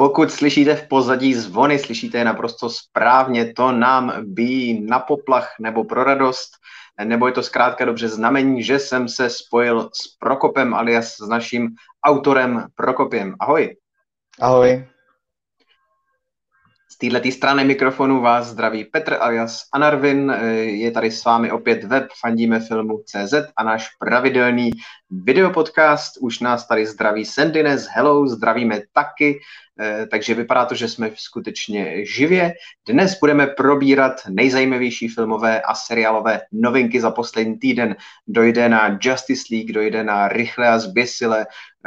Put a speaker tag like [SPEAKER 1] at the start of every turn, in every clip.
[SPEAKER 1] Pokud slyšíte v pozadí zvony, slyšíte je naprosto správně, to nám bíjí na poplach nebo pro radost, nebo je to zkrátka dobře znamení, že jsem se spojil s Prokopem alias s naším autorem Prokopiem. Ahoj.
[SPEAKER 2] Ahoj.
[SPEAKER 1] Této strany mikrofonu vás zdraví Petr alias Anarvin. Je tady s vámi opět web Fandíme filmu CZ a náš pravidelný videopodcast. Už nás tady zdraví Sendines. Hello, zdravíme taky. Eh, takže vypadá to, že jsme skutečně živě. Dnes budeme probírat nejzajímavější filmové a seriálové novinky za poslední týden. Dojde na Justice League, dojde na Rychle a zběsile, eh,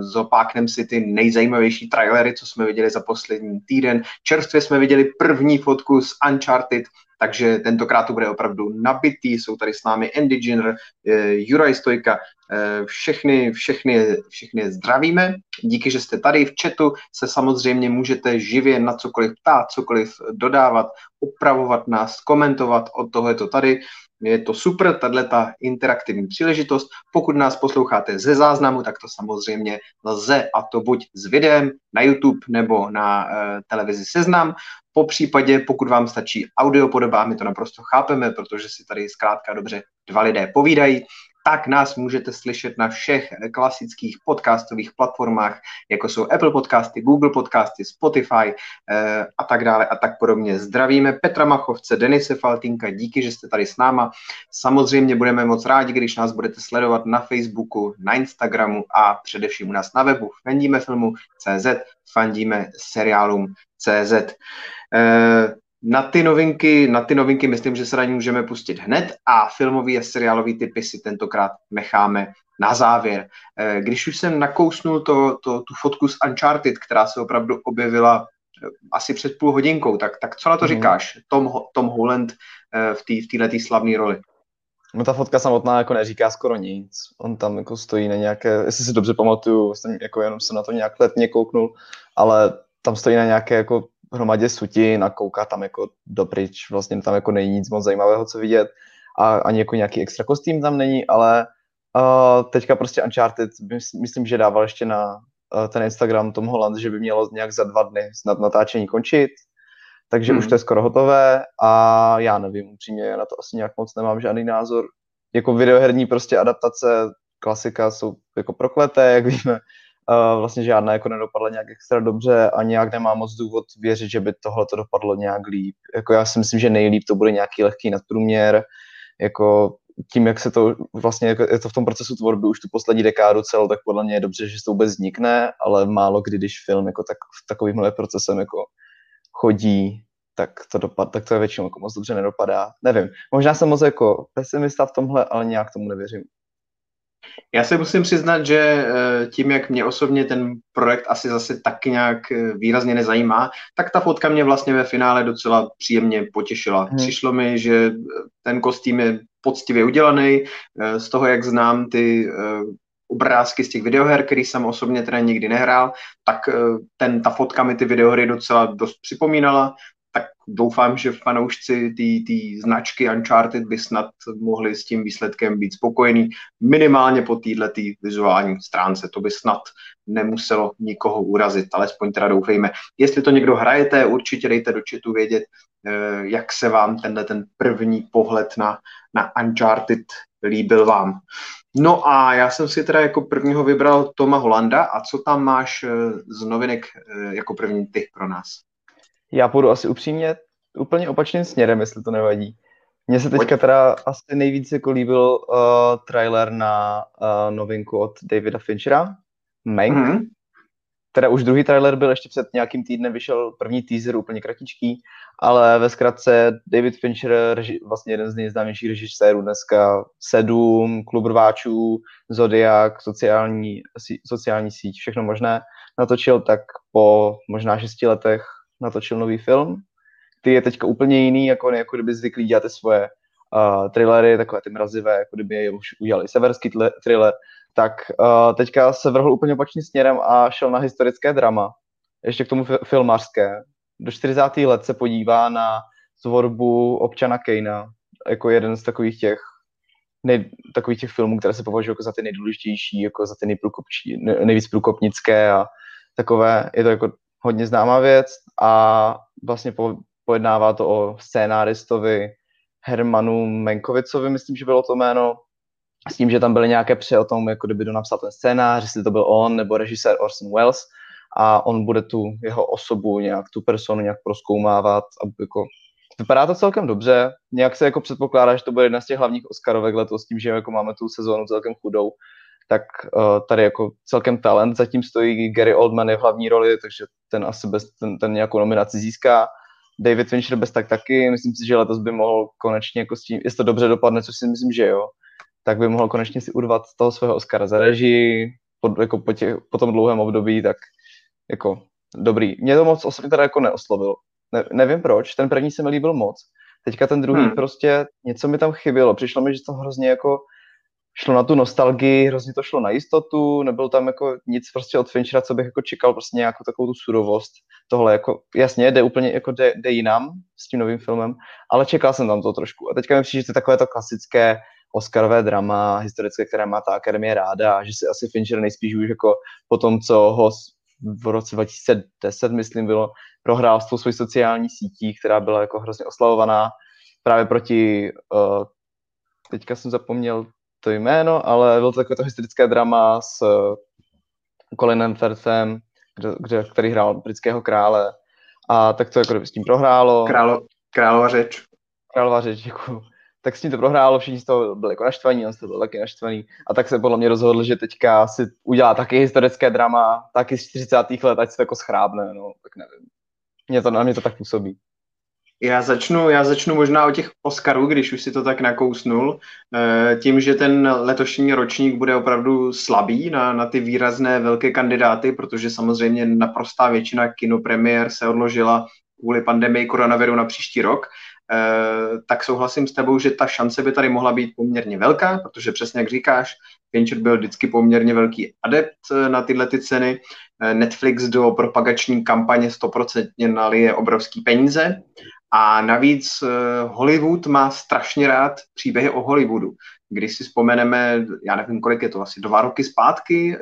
[SPEAKER 1] zopáknem si ty nejzajímavější trailery, co jsme viděli za poslední týden. Čerstvě jsme viděli první fotku z Uncharted, takže tentokrát to bude opravdu nabitý. Jsou tady s námi Andy Jenner, eh, Juraj Stojka, eh, všechny, všechny, všechny zdravíme. Díky, že jste tady v chatu, se samozřejmě můžete živě na cokoliv ptát, cokoliv dodávat, opravovat nás, komentovat, od toho je to tady. Je to super, tahle ta interaktivní příležitost. Pokud nás posloucháte ze záznamu, tak to samozřejmě lze, a to buď s videem na YouTube nebo na uh, televizi Seznam. Po případě, pokud vám stačí audio podobá, my to naprosto chápeme, protože si tady zkrátka dobře dva lidé povídají, tak nás můžete slyšet na všech klasických podcastových platformách, jako jsou Apple podcasty, Google podcasty, Spotify eh, a tak dále a tak podobně. Zdravíme Petra Machovce, Denise Faltinka, díky, že jste tady s náma. Samozřejmě budeme moc rádi, když nás budete sledovat na Facebooku, na Instagramu a především u nás na webu Fandíme filmu CZ, fandíme seriálům CZ. Eh, na ty novinky, na ty novinky myslím, že se na ní můžeme pustit hned a filmový a seriálový typy si tentokrát necháme na závěr. Eh, když už jsem nakousnul to, to, tu fotku z Uncharted, která se opravdu objevila eh, asi před půl hodinkou, tak, tak co na to mm. říkáš? Tom, Tom Holland v této v slavné roli.
[SPEAKER 2] No ta fotka samotná jako neříká skoro nic. On tam jako stojí na nějaké, jestli si dobře pamatuju, jsem jako jenom jsem na to nějak letně kouknul, ale tam stojí na nějaké jako hromadě sutin a kouká tam jako dopryč. Vlastně tam jako není nic moc zajímavého, co vidět a ani jako nějaký extra kostým tam není, ale uh, teďka prostě Uncharted, myslím, že dával ještě na uh, ten Instagram Tom Holland, že by mělo nějak za dva dny snad natáčení končit, takže hmm. už to je skoro hotové a já nevím, upřímně, na to asi nějak moc nemám žádný názor. Jako videoherní prostě adaptace, klasika jsou jako prokleté, jak víme, vlastně žádná jako nedopadla nějak extra dobře a nějak nemá moc důvod věřit, že by tohle to dopadlo nějak líp. Jako já si myslím, že nejlíp to bude nějaký lehký nadprůměr, jako tím, jak se to vlastně, jako je to v tom procesu tvorby už tu poslední dekádu cel, tak podle mě je dobře, že to vůbec vznikne, ale málo kdy, když film jako tak, takovýmhle procesem jako chodí, tak to, dopad, tak to je většinou jako moc dobře nedopadá. Nevím, možná jsem moc jako pesimista v tomhle, ale nějak tomu nevěřím.
[SPEAKER 1] Já se musím přiznat, že eh, tím, jak mě osobně ten projekt asi zase tak nějak eh, výrazně nezajímá, tak ta fotka mě vlastně ve finále docela příjemně potěšila. Hmm. Přišlo mi, že eh, ten kostým je poctivě udělaný, z toho, jak znám ty obrázky z těch videoher, který jsem osobně teda nikdy nehrál, tak ten, ta fotka mi ty videohry docela dost připomínala tak doufám, že fanoušci té značky Uncharted by snad mohli s tím výsledkem být spokojení, minimálně po této vizuální stránce. To by snad nemuselo nikoho urazit, alespoň teda doufejme. Jestli to někdo hrajete, určitě dejte do chatu vědět, eh, jak se vám tenhle ten první pohled na, na Uncharted líbil vám. No a já jsem si teda jako prvního vybral Toma Holanda a co tam máš eh, z novinek eh, jako první ty pro nás?
[SPEAKER 2] Já půjdu asi upřímně úplně opačným směrem, jestli to nevadí. Mně se teďka teda asi nejvíc jako líbil uh, trailer na uh, novinku od Davida Finchera, Mank. Mm-hmm. Teda už druhý trailer byl ještě před nějakým týdnem, vyšel první teaser, úplně kratičký, ale ve zkratce David Fincher, reži, vlastně jeden z nejznámějších režisérů dneska, Sedm, Klub rváčů, Zodiak, sociální, sociální síť, všechno možné, natočil tak po možná šesti letech natočil nový film, který je teďka úplně jiný, jako, jako kdyby zvyklí dělat svoje uh, thrillery, takové ty mrazivé, jako kdyby je už udělali severský thriller, tak uh, teďka se vrhl úplně opačným směrem a šel na historické drama, ještě k tomu fi-. Do 40. let se podívá na tvorbu občana Kejna, jako jeden z takových těch nej, takových těch filmů, které se považují jako za ty nejdůležitější, jako za ty nejvíc průkopnické a takové, je to jako hodně známá věc a vlastně po, pojednává to o scénáristovi Hermanu Menkovicovi, myslím, že bylo to jméno, s tím, že tam byly nějaké pře o tom, jako kdyby to napsal ten scénář, jestli to byl on nebo režisér Orson Welles a on bude tu jeho osobu nějak, tu personu nějak proskoumávat a jako Vypadá to celkem dobře, nějak se jako předpokládá, že to bude jedna z těch hlavních Oscarovek letos, tím, že jako máme tu sezónu celkem chudou, tak uh, tady jako celkem talent, zatím stojí Gary Oldman je v hlavní roli, takže ten asi bez, ten, ten nějakou nominaci získá. David Fincher bez tak taky, myslím si, že letos by mohl konečně jako s tím, jestli to dobře dopadne, což si myslím, že jo, tak by mohl konečně si urvat toho svého Oscara za režii, po, jako po, těch, po tom dlouhém období, tak jako dobrý. Mě to moc osobně teda jako neoslovilo. Ne, nevím proč, ten první se mi líbil moc. Teďka ten druhý hmm. prostě, něco mi tam chybělo. Přišlo mi, že to hrozně jako šlo na tu nostalgii, hrozně to šlo na jistotu, nebyl tam jako nic prostě od Finchera, co bych jako čekal, prostě nějakou takovou tu surovost. Tohle jako, jasně, jde úplně jako jde, jde jinam s tím novým filmem, ale čekal jsem tam to trošku. A teďka mi přijde, že to je takové to klasické Oscarové drama historické, které má ta akademie ráda a že si asi Fincher nejspíš už jako po tom, co ho v roce 2010, myslím, bylo, prohrál s tou svojí sociální sítí, která byla jako hrozně oslavovaná právě proti, uh, teďka jsem zapomněl to jméno, ale bylo to takové to historické drama s uh, Colinem Firthem, kde, kde, který hrál britského krále a tak to jako s tím prohrálo.
[SPEAKER 1] Králo, králova řeč.
[SPEAKER 2] Králova řeč, děkuji tak s tím to prohrálo, všichni z toho byli jako naštvaní, on z toho byl taky naštvaný. A tak se podle mě rozhodl, že teďka si udělá taky historické drama, taky z 40. let, ať se to jako schrábne, no, tak nevím. Mě to, na mě to tak působí.
[SPEAKER 1] Já začnu, já začnu možná o těch Oscarů, když už si to tak nakousnul. Eh, tím, že ten letošní ročník bude opravdu slabý na, na ty výrazné velké kandidáty, protože samozřejmě naprostá většina kinopremiér se odložila kvůli pandemii koronaviru na příští rok, Eh, tak souhlasím s tebou, že ta šance by tady mohla být poměrně velká, protože přesně jak říkáš, Fincher byl vždycky poměrně velký adept eh, na tyhle ty ceny. Netflix do propagační kampaně stoprocentně nalije obrovský peníze a navíc Hollywood má strašně rád příběhy o Hollywoodu. Když si vzpomeneme, já nevím, kolik je to, asi dva roky zpátky,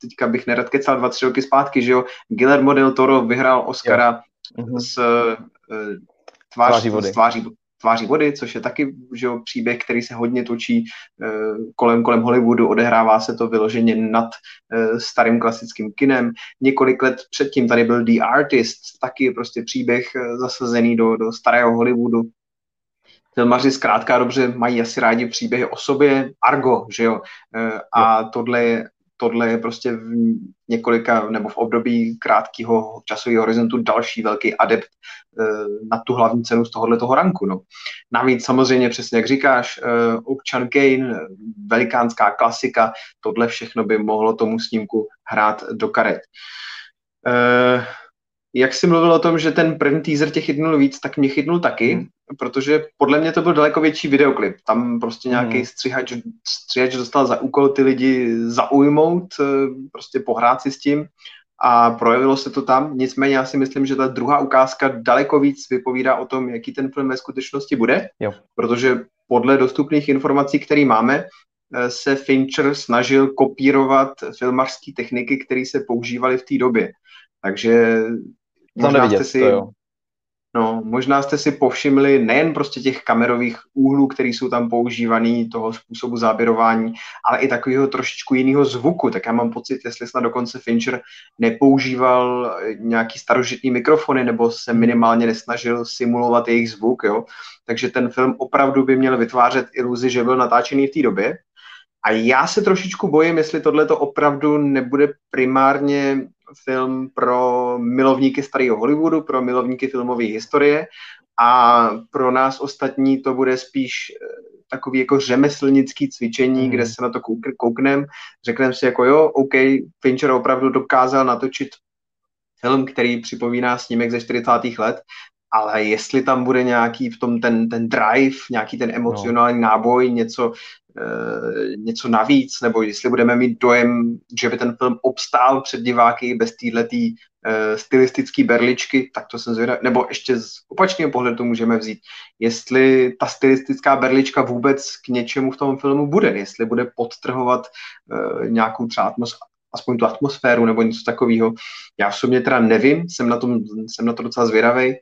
[SPEAKER 1] teďka bych nerad kecal dva, tři roky zpátky, že jo, Guillermo del Toro vyhrál Oscara jo. s tvář, tváří vody. Tváří, tváří vody, což je taky že jo, příběh, který se hodně točí uh, kolem, kolem Hollywoodu, odehrává se to vyloženě nad uh, starým klasickým kinem. Několik let předtím tady byl The Artist, taky prostě příběh uh, zasazený do, do starého Hollywoodu. Filmaři zkrátka dobře mají asi rádi příběhy o sobě, Argo, že jo, a tohle je tohle je prostě v několika nebo v období krátkého časového horizontu další velký adept eh, na tu hlavní cenu z tohohle toho ranku. No. Navíc samozřejmě přesně jak říkáš, eh, Občan Kane, velikánská klasika, tohle všechno by mohlo tomu snímku hrát do karet. Jak jsi mluvil o tom, že ten první teaser tě chytnul víc, tak mě chytnul taky, hmm. protože podle mě to byl daleko větší videoklip. Tam prostě nějaký hmm. střihač, střihač dostal za úkol ty lidi zaujmout, eh, prostě pohrát si s tím a projevilo se to tam. Nicméně já si myslím, že ta druhá ukázka daleko víc vypovídá o tom, jaký ten film ve skutečnosti bude, jo. protože podle dostupných informací, které máme, eh, se Fincher snažil kopírovat filmařské techniky, které se používaly v té době. Takže
[SPEAKER 2] Možná nevidět, jste si.
[SPEAKER 1] No, možná jste si povšimli nejen prostě těch kamerových úhlů, které jsou tam používaný, toho způsobu záběrování, ale i takového trošičku jiného zvuku. Tak já mám pocit, jestli snad dokonce Fincher nepoužíval nějaký starožitný mikrofony nebo se minimálně nesnažil simulovat jejich zvuk, jo. Takže ten film opravdu by měl vytvářet iluzi, že byl natáčený v té době. A já se trošičku bojím, jestli tohle to opravdu nebude primárně film pro milovníky starého Hollywoodu, pro milovníky filmové historie a pro nás ostatní to bude spíš eh, takový jako řemeslnický cvičení, mm. kde se na to koukneme, řekneme si jako jo, OK, Fincher opravdu dokázal natočit film, který připomíná snímek ze 40. let, ale jestli tam bude nějaký v tom ten, ten drive, nějaký ten emocionální no. náboj, něco, e, něco navíc, nebo jestli budeme mít dojem, že by ten film obstál před diváky bez této e, stylistické berličky, tak to jsem zvědavý. Nebo ještě z opačného pohledu to můžeme vzít. Jestli ta stylistická berlička vůbec k něčemu v tom filmu bude, jestli bude podtrhovat e, nějakou třeba aspoň tu atmosféru nebo něco takového. Já osobně teda nevím, jsem na, tom, jsem na to docela zvědavý,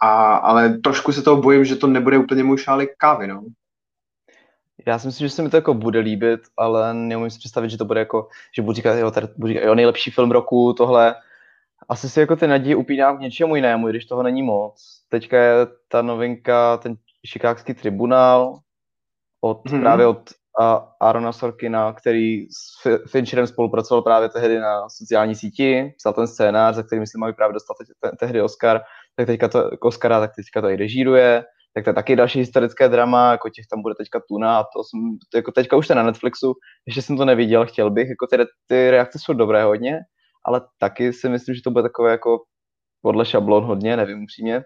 [SPEAKER 1] a, ale trošku se toho bojím, že to nebude úplně můj šálek kávy, no.
[SPEAKER 2] Já si myslím, že se mi to jako bude líbit, ale neumím si představit, že to bude jako, že budu říkat, jo, tady, budu říkat, jo, nejlepší film roku, tohle. Asi si jako ty naděje upínám k něčemu jinému, když toho není moc. Teďka je ta novinka, ten Chicagský tribunál, od, mm-hmm. právě od a Arona Sorkina, který s Fincherem spolupracoval právě tehdy na sociální síti, psal ten scénář, za který myslím, mají právě dostat te- tehdy Oscar, tak teďka to, Oscara, tak teďka to i režíruje, tak to je taky další historické drama, jako těch tam bude teďka Tuna a to jsem, to jako teďka už to na Netflixu, ještě jsem to neviděl, chtěl bych, jako ty, ty reakce jsou dobré hodně, ale taky si myslím, že to bude takové jako podle šablon hodně, nevím upřímně.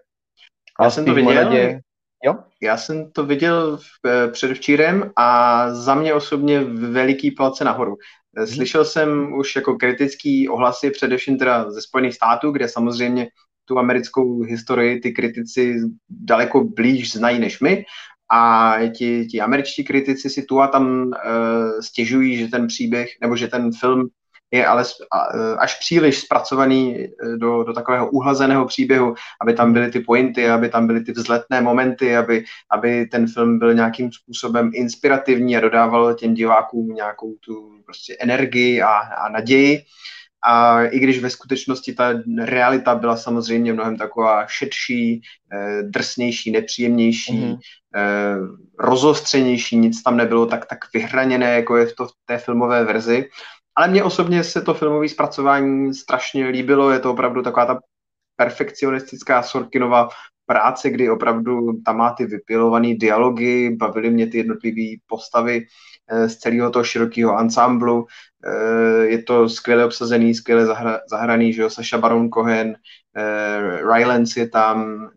[SPEAKER 1] Já jsem to viděl, naděje, Jo? Já jsem to viděl v, eh, předevčírem a za mě osobně veliký palce nahoru. Hmm. Slyšel jsem už jako kritický ohlasy především teda ze Spojených států, kde samozřejmě tu americkou historii ty kritici daleko blíž znají než my a ti, ti američtí kritici si tu a tam uh, stěžují, že ten příběh nebo že ten film je ale e, až příliš zpracovaný e, do, do takového uhlazeného příběhu, aby tam byly ty pointy, aby tam byly ty vzletné momenty, aby, aby ten film byl nějakým způsobem inspirativní a dodával těm divákům nějakou tu prostě energii a, a naději. A i když ve skutečnosti ta realita byla samozřejmě mnohem taková šetší, e, drsnější, nepříjemnější, mm-hmm. rozostřenější, nic tam nebylo tak, tak vyhraněné, jako je v, to, v té filmové verzi, ale mně osobně se to filmové zpracování strašně líbilo, je to opravdu taková ta perfekcionistická Sorkinova práce, kdy opravdu tam má ty vypilované dialogy, bavily mě ty jednotlivé postavy. eh, z celého toho širokého ansámblu. Eh, je to skvěle obsazený, skvěle zahra, zahraný, že jo, Saša Baron Cohen, eh, Rylance je tam,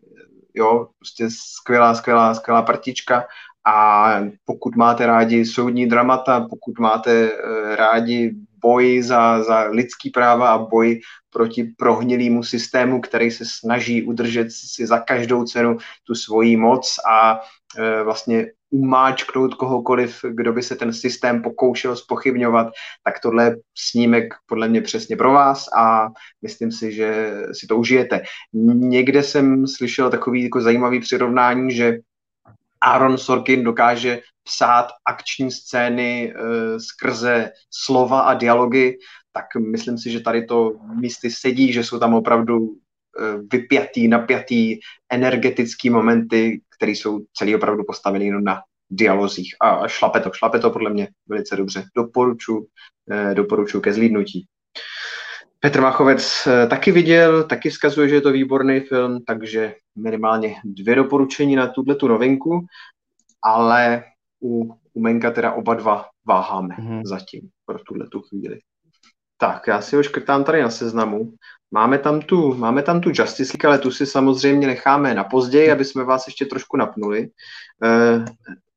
[SPEAKER 1] jo, prostě skvělá, skvělá, skvělá partička. A pokud máte rádi soudní dramata, pokud máte eh, rádi boj za, za lidský práva a boj proti prohnilému systému, který se snaží udržet si za každou cenu tu svoji moc a e, vlastně umáčknout kohokoliv, kdo by se ten systém pokoušel spochybňovat, tak tohle je snímek podle mě přesně pro vás a myslím si, že si to užijete. Někde jsem slyšel takový jako zajímavý přirovnání, že Aaron Sorkin dokáže psát akční scény e, skrze slova a dialogy, tak myslím si, že tady to místy sedí, že jsou tam opravdu vypjatý, napjatý, energetický momenty, které jsou celý opravdu postaveny jenom na dialozích. A šlape to, šlape to podle mě velice dobře. Doporučuji, e, doporučuji ke zlídnutí. Petr Machovec eh, taky viděl, taky vzkazuje, že je to výborný film, takže minimálně dvě doporučení na tuhle tu novinku, ale u, u Menka teda oba dva váháme mm-hmm. zatím pro tuhle tu chvíli. Tak, já si ho škrtám tady na seznamu. Máme tam tu, máme tam tu Justice League, ale tu si samozřejmě necháme na později, aby jsme vás ještě trošku napnuli. E,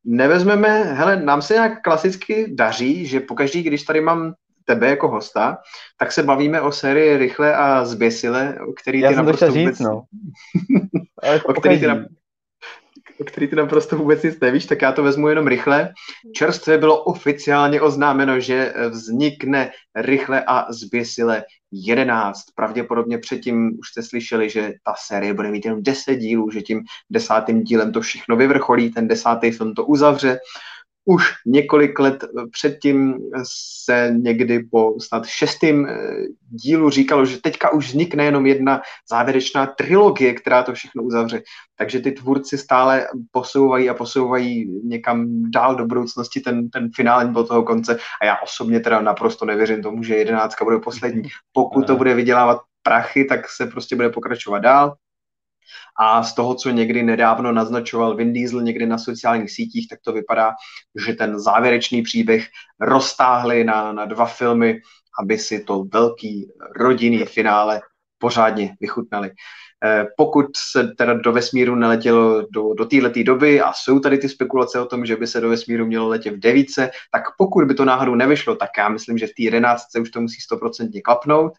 [SPEAKER 1] nevezmeme, hele, nám se nějak klasicky daří, že pokaždý, když tady mám tebe jako hosta, tak se bavíme o sérii Rychle a zběsile, o který
[SPEAKER 2] Já
[SPEAKER 1] ty
[SPEAKER 2] naprosto to vůbec... Říct, no.
[SPEAKER 1] o, který ty na... o který ty naprosto vůbec nic nevíš, tak já to vezmu jenom rychle. Čerstvě bylo oficiálně oznámeno, že vznikne Rychle a zběsile 11. Pravděpodobně předtím už jste slyšeli, že ta série bude mít jenom 10 dílů, že tím desátým dílem to všechno vyvrcholí, ten desátý film to uzavře už několik let předtím se někdy po snad šestým eh, dílu říkalo, že teďka už vznikne jenom jedna závěrečná trilogie, která to všechno uzavře. Takže ty tvůrci stále posouvají a posouvají někam dál do budoucnosti ten, ten finální do toho konce. A já osobně teda naprosto nevěřím tomu, že jedenáctka bude poslední. Pokud to bude vydělávat prachy, tak se prostě bude pokračovat dál. A z toho, co někdy nedávno naznačoval Vin Diesel někdy na sociálních sítích, tak to vypadá, že ten závěrečný příběh roztáhli na, na dva filmy, aby si to velký rodinný finále pořádně vychutnali. Eh, pokud se teda do vesmíru neletělo do, do této doby a jsou tady ty spekulace o tom, že by se do vesmíru mělo letět v devíce, tak pokud by to náhodou nevyšlo, tak já myslím, že v té jedenáctce už to musí stoprocentně klapnout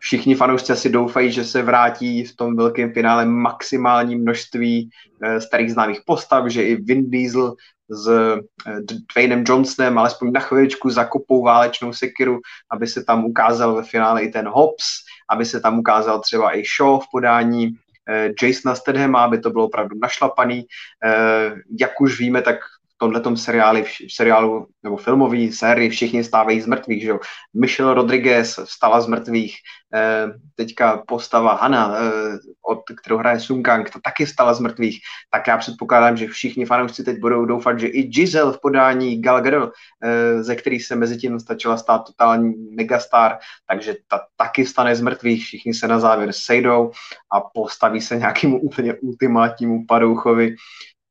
[SPEAKER 1] všichni fanoušci asi doufají, že se vrátí v tom velkém finále maximální množství e, starých známých postav, že i Vin Diesel s Dwaynem Johnsonem alespoň na chviličku zakopou válečnou sekiru, aby se tam ukázal ve finále i ten Hobbs, aby se tam ukázal třeba i Shaw v podání Jasona Stedhama, aby to bylo opravdu našlapaný. Jak už víme, tak tomhle seriáli, v seriálu nebo filmový sérii všichni stávají z mrtvých, že jo. Michelle Rodriguez vstala z mrtvých, eh, teďka postava Hana, eh, od kterou hraje Sung Kang, ta taky vstala z mrtvých, tak já předpokládám, že všichni fanoušci teď budou doufat, že i Giselle v podání Gal Gadot, eh, ze který se mezi tím stačila stát totální megastar, takže ta taky vstane z mrtvých, všichni se na závěr sejdou a postaví se nějakému úplně ultimátnímu padouchovi,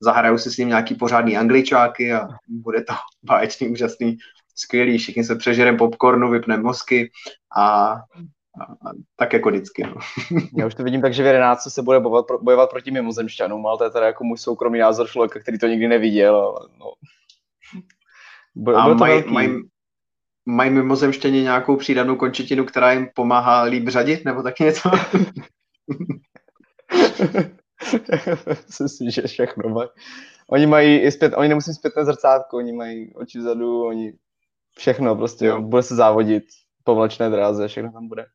[SPEAKER 1] zahrajou si s ním nějaký pořádný angličáky a bude to báječný, úžasný, skvělý, všichni se přežerem popcornu, vypneme mozky a, a, a tak jako vždycky. No.
[SPEAKER 2] Já už to vidím tak, že v 11 se bude bojovat, bojovat proti mimozemšťanům, ale to je teda jako můj soukromý názor člověka, který to nikdy neviděl. No.
[SPEAKER 1] Bude, a mají maj, maj mimozemštění nějakou přídanou končetinu, která jim pomáhá líp řadit, nebo tak něco?
[SPEAKER 2] si že všechno mají. Oni mají i zpět, oni nemusí zpětné zrcátko, oni mají oči vzadu, oni všechno prostě, jo. bude se závodit po vlečné dráze, všechno tam bude.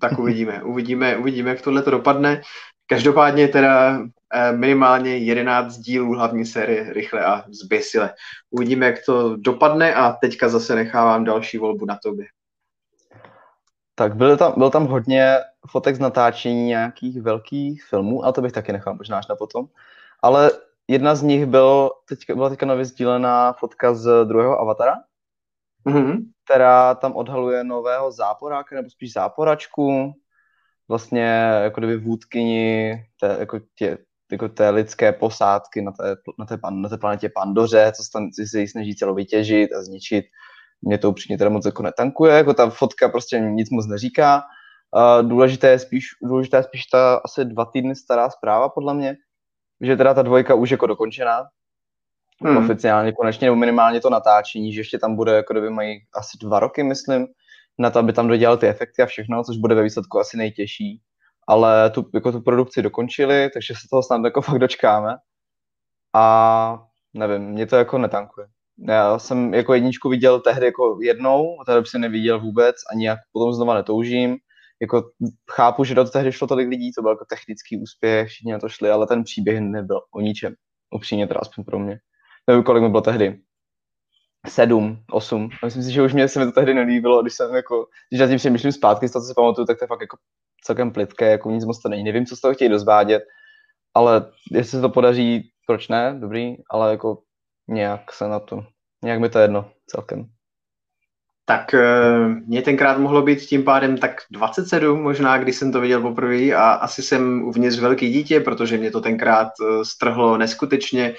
[SPEAKER 1] Tak uvidíme, uvidíme, uvidíme, jak tohle to dopadne. Každopádně teda eh, minimálně 11 dílů hlavní série rychle a zběsile. Uvidíme, jak to dopadne a teďka zase nechávám další volbu na tobě.
[SPEAKER 2] Tak byl tam, byl tam hodně fotek z natáčení nějakých velkých filmů, ale to bych taky nechal možná až na potom. Ale jedna z nich byl, teďka, byla teďka nově sdílená fotka z druhého Avatara, mm-hmm. která tam odhaluje nového záporáka, nebo spíš záporačku, vlastně jako kdyby vůdkyni té, jako tě, jako té lidské posádky na té, na té, na té planetě Pandoře, co se tam se jí snaží celo vytěžit a zničit mě to upřímně teda moc jako netankuje, jako ta fotka prostě nic moc neříká. Důležité je spíš, důležité je spíš ta asi dva týdny stará zpráva podle mě, že teda ta dvojka už jako dokončená, hmm. oficiálně konečně, nebo minimálně to natáčení, že ještě tam bude, jako kdyby mají asi dva roky, myslím, na to, aby tam dodělal ty efekty a všechno, což bude ve výsledku asi nejtěžší. Ale tu, jako tu produkci dokončili, takže se toho snad jako fakt dočkáme. A nevím, mě to jako netankuje. Já jsem jako jedničku viděl tehdy jako jednou, a tehdy jsem neviděl vůbec, ani jak potom znova netoužím. Jako chápu, že do toho tehdy šlo tolik lidí, to byl jako technický úspěch, všichni na to šli, ale ten příběh nebyl o ničem. Upřímně teda aspoň pro mě. Nevím, kolik mi bylo tehdy. Sedm, osm. Myslím si, že už mě se mi to tehdy nelíbilo, když jsem jako, když na tím přemýšlím zpátky, z toho, co si pamatuju, tak to je fakt jako celkem plitké, jako nic moc to není. Nevím, co z toho chtějí dozvádět, ale jestli se to podaří, proč ne, dobrý, ale jako nějak se na to, nějak mi to jedno celkem.
[SPEAKER 1] Tak eh, mě tenkrát mohlo být tím pádem tak 27 možná, když jsem to viděl poprvé a asi jsem uvnitř velký dítě, protože mě to tenkrát eh, strhlo neskutečně.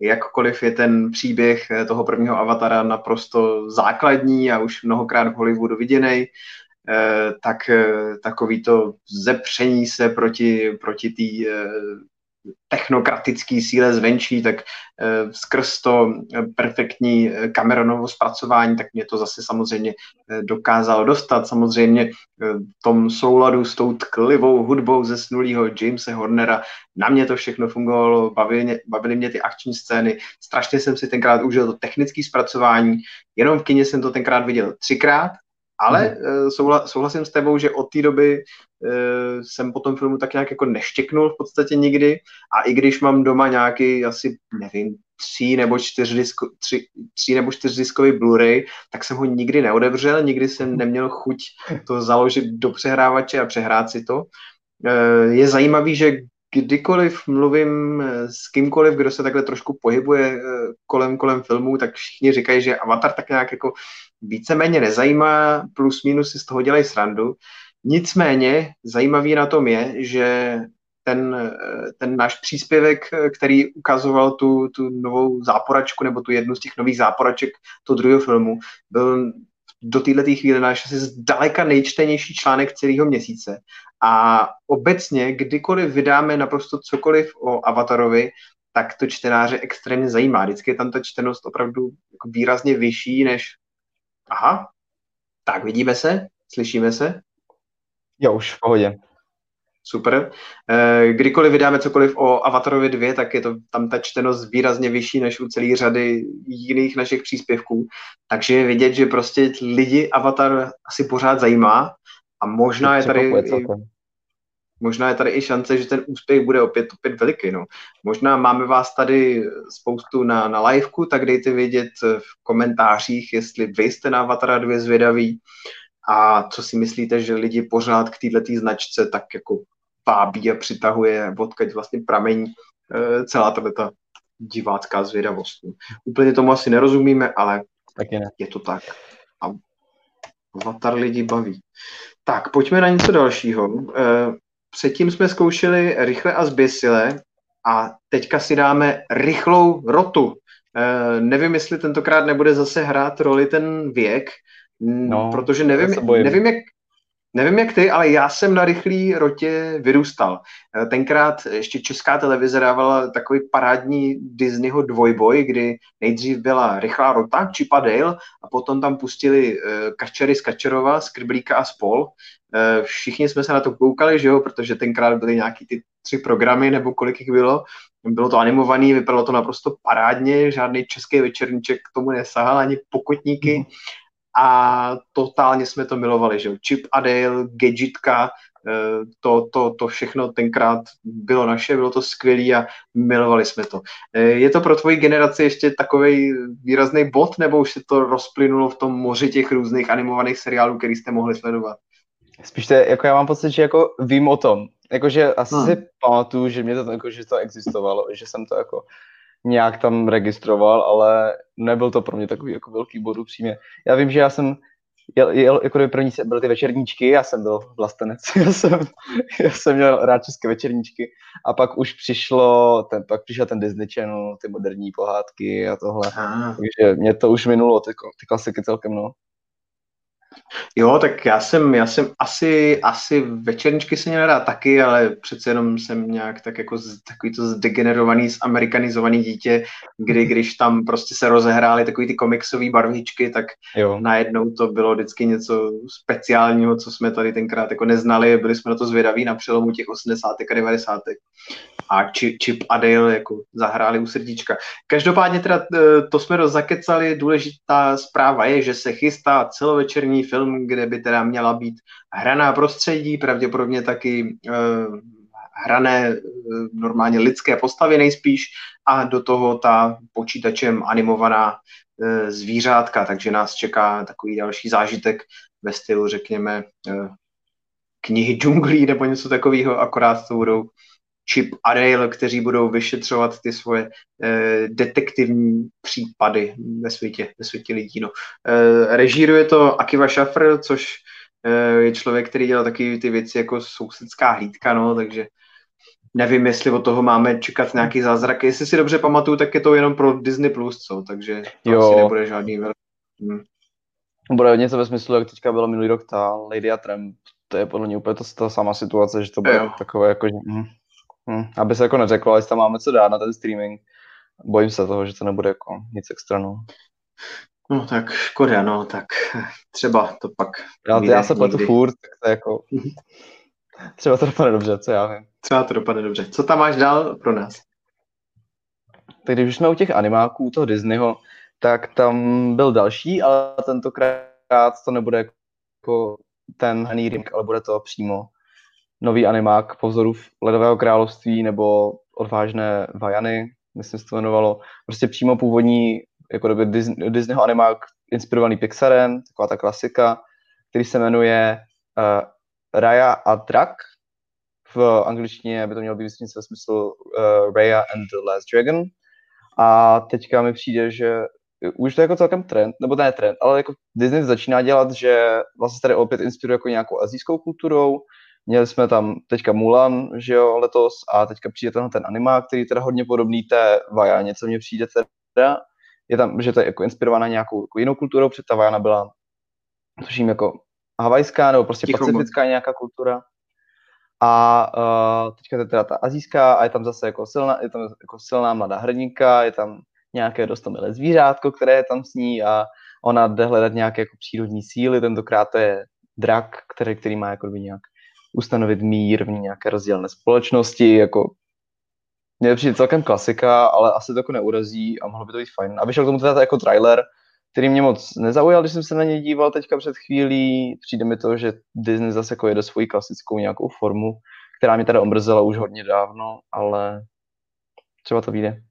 [SPEAKER 1] Jakkoliv je ten příběh eh, toho prvního avatara naprosto základní a už mnohokrát v Hollywoodu viděný, tak takový to zepření se proti, proti té technokratický síle zvenčí, tak eh, skrz to eh, perfektní eh, Cameronovo zpracování, tak mě to zase samozřejmě dokázalo dostat. Samozřejmě v tom souladu s tou tklivou hudbou ze snulého Jamesa Hornera, na mě to všechno fungovalo, bavily, bavily mě ty akční scény, strašně jsem si tenkrát užil to technické zpracování, jenom v kině jsem to tenkrát viděl třikrát, ale mm. souhlasím s tebou, že od té doby jsem po tom filmu tak nějak jako neštěknul v podstatě nikdy a i když mám doma nějaký asi, nevím, tří nebo čtyřdisko, tři, tří nebo čtyřdiskový Blu-ray, tak jsem ho nikdy neodevřel, nikdy jsem neměl chuť to založit do přehrávače a přehrát si to. Eh, je zajímavý, že kdykoliv mluvím s kýmkoliv, kdo se takhle trošku pohybuje eh, kolem, kolem filmů, tak všichni říkají, že Avatar tak nějak jako víceméně nezajímá, plus minus si z toho dělají srandu. Nicméně zajímavý na tom je, že ten, ten náš příspěvek, který ukazoval tu, tu novou záporačku nebo tu jednu z těch nových záporaček toho druhého filmu, byl do této chvíle náš asi zdaleka nejčtenější článek celého měsíce. A obecně, kdykoliv vydáme naprosto cokoliv o Avatarovi, tak to čtenáře extrémně zajímá. Vždycky je tam ta čtenost opravdu jako výrazně vyšší než aha, tak vidíme se, slyšíme se,
[SPEAKER 2] Jo, už v pohodě.
[SPEAKER 1] super. Eh, kdykoliv vydáme cokoliv o Avatarovi 2, tak je to tam ta čtenost výrazně vyšší než u celé řady jiných našich příspěvků. Takže je vidět, že prostě lidi Avatar asi pořád zajímá a možná je tady i, možná je tady i šance, že ten úspěch bude opět, opět veliký. No. Možná máme vás tady spoustu na, na liveku, tak dejte vědět v komentářích, jestli vy jste na Avatara 2 zvědaví a co si myslíte, že lidi pořád k této značce tak jako vábí a přitahuje, odkud vlastně pramení e, celá ta divácká zvědavost. Úplně tomu asi nerozumíme, ale
[SPEAKER 2] Taky ne.
[SPEAKER 1] je to tak. A Avatar lidi baví. Tak, pojďme na něco dalšího. E, předtím jsme zkoušeli rychle a zběsile a teďka si dáme rychlou rotu. E, nevím, jestli tentokrát nebude zase hrát roli ten věk, no, protože nevím, nevím, jak, Nevím jak ty, ale já jsem na rychlý rotě vyrůstal. Eh, tenkrát ještě česká televize dávala takový parádní Disneyho dvojboj, kdy nejdřív byla rychlá rota, Chip a Dale, a potom tam pustili eh, Kačery z Kačerova, Skriblíka a spol. Eh, všichni jsme se na to koukali, že jo, protože tenkrát byly nějaký ty tři programy, nebo kolik jich bylo. Bylo to animovaný, vypadalo to naprosto parádně, žádný český večerníček k tomu nesahal, ani pokotníky. Mm a totálně jsme to milovali, že Chip a Dale, Gadgetka, eh, to, to, to všechno tenkrát bylo naše, bylo to skvělé a milovali jsme to. Eh, je to pro tvoji generaci ještě takový výrazný bod, nebo už se to rozplynulo v tom moři těch různých animovaných seriálů, který jste mohli sledovat?
[SPEAKER 2] Spíš to jako já mám pocit, že jako vím o tom. Jakože asi hmm. si pamatuju, že mě to, jako, že to existovalo, že jsem to jako nějak tam registroval, ale nebyl to pro mě takový jako velký bod upřímně. Já vím, že já jsem jel, jel jako první byly ty večerníčky, já jsem byl vlastenec, já jsem, já jsem měl rád české večerníčky a pak už přišlo, ten, pak přišel ten Disney Channel, ty moderní pohádky a tohle, ah. takže mě to už minulo, ty, ty klasiky celkem, no.
[SPEAKER 1] Jo, tak já jsem, já jsem asi, asi večerničky se měl rád taky, ale přece jenom jsem nějak tak jako z, takový to zdegenerovaný, zamerikanizovaný dítě, kdy když tam prostě se rozehrály takový ty komiksové barvičky, tak jo. najednou to bylo vždycky něco speciálního, co jsme tady tenkrát jako neznali, byli jsme na to zvědaví na přelomu těch 80. a 90. A Chip a Dale jako zahráli u srdíčka. Každopádně teda eh, to jsme zakecali, důležitá zpráva je, že se chystá celovečerní film, kde by teda měla být hraná prostředí, pravděpodobně taky uh, hrané uh, normálně lidské postavy nejspíš a do toho ta počítačem animovaná uh, zvířátka, takže nás čeká takový další zážitek ve stylu, řekněme, uh, knihy džunglí nebo něco takového, akorát to budou Chip a Dale, kteří budou vyšetřovat ty svoje eh, detektivní případy ve světě, ve světě lidí. No. Eh, režíruje to Akiva Schaffer, což eh, je člověk, který dělal taky ty věci jako sousedská hlídka, no, takže nevím, jestli od toho máme čekat nějaký zázrak. Jestli si dobře pamatuju, tak je to jenom pro Disney+, Plus, co? takže to jo. asi nebude žádný velký. Hmm.
[SPEAKER 2] Bude něco ve smyslu, jak teďka byla minulý rok ta Lady a Tramp, to je podle mě úplně to, ta sama situace, že to bude jo. takové jako, že, hm, Hmm, aby se jako neřeklo, jestli tam máme co dát na ten streaming. Bojím se toho, že to nebude jako nic extra, no.
[SPEAKER 1] No tak škoda, no, tak třeba to pak
[SPEAKER 2] Já, já se pletu furt, tak to jako... třeba to dopadne dobře, co já vím.
[SPEAKER 1] Třeba to dopadne dobře. Co tam máš dál pro nás?
[SPEAKER 2] Tak když jsme u těch animáků, toho Disneyho, tak tam byl další, ale tentokrát to nebude jako ten Honey Ring, ale bude to přímo nový animák po vzoru Ledového království nebo Odvážné Vajany, myslím se to jmenovalo. Prostě přímo původní jako doby Disneyho animák inspirovaný Pixarem, taková ta klasika, který se jmenuje uh, Raya a Drak. V angličtině by to mělo být ve smyslu uh, Raya and the Last Dragon. A teďka mi přijde, že už to je jako celkem trend, nebo ne trend, ale jako Disney začíná dělat, že vlastně tady opět inspiruje jako nějakou azijskou kulturou, Měli jsme tam teďka Mulan, že jo, letos a teďka přijde tenhle ten animák, který je teda hodně podobný té Vajáně, co mně přijde teda. Je tam, že to je jako inspirovaná nějakou jako jinou kulturou, protože ta Vajana byla, tuším, jako havajská nebo prostě Ticho, pacifická nějaká kultura. A uh, teďka je teda ta azijská a je tam zase jako silná, je tam jako silná mladá hrdinka, je tam nějaké dost milé zvířátko, které je tam s ní a ona jde hledat nějaké jako přírodní síly, tentokrát to je drak, který, který má jako nějak ustanovit mír v nějaké rozdílné společnosti, jako to přijde celkem klasika, ale asi to jako neurazí a mohlo by to být fajn. A vyšel k tomu teda jako trailer, který mě moc nezaujal, když jsem se na něj díval teďka před chvílí. Přijde mi to, že Disney zase jako jede svoji klasickou nějakou formu, která mě teda omrzela už hodně dávno, ale třeba to vyjde.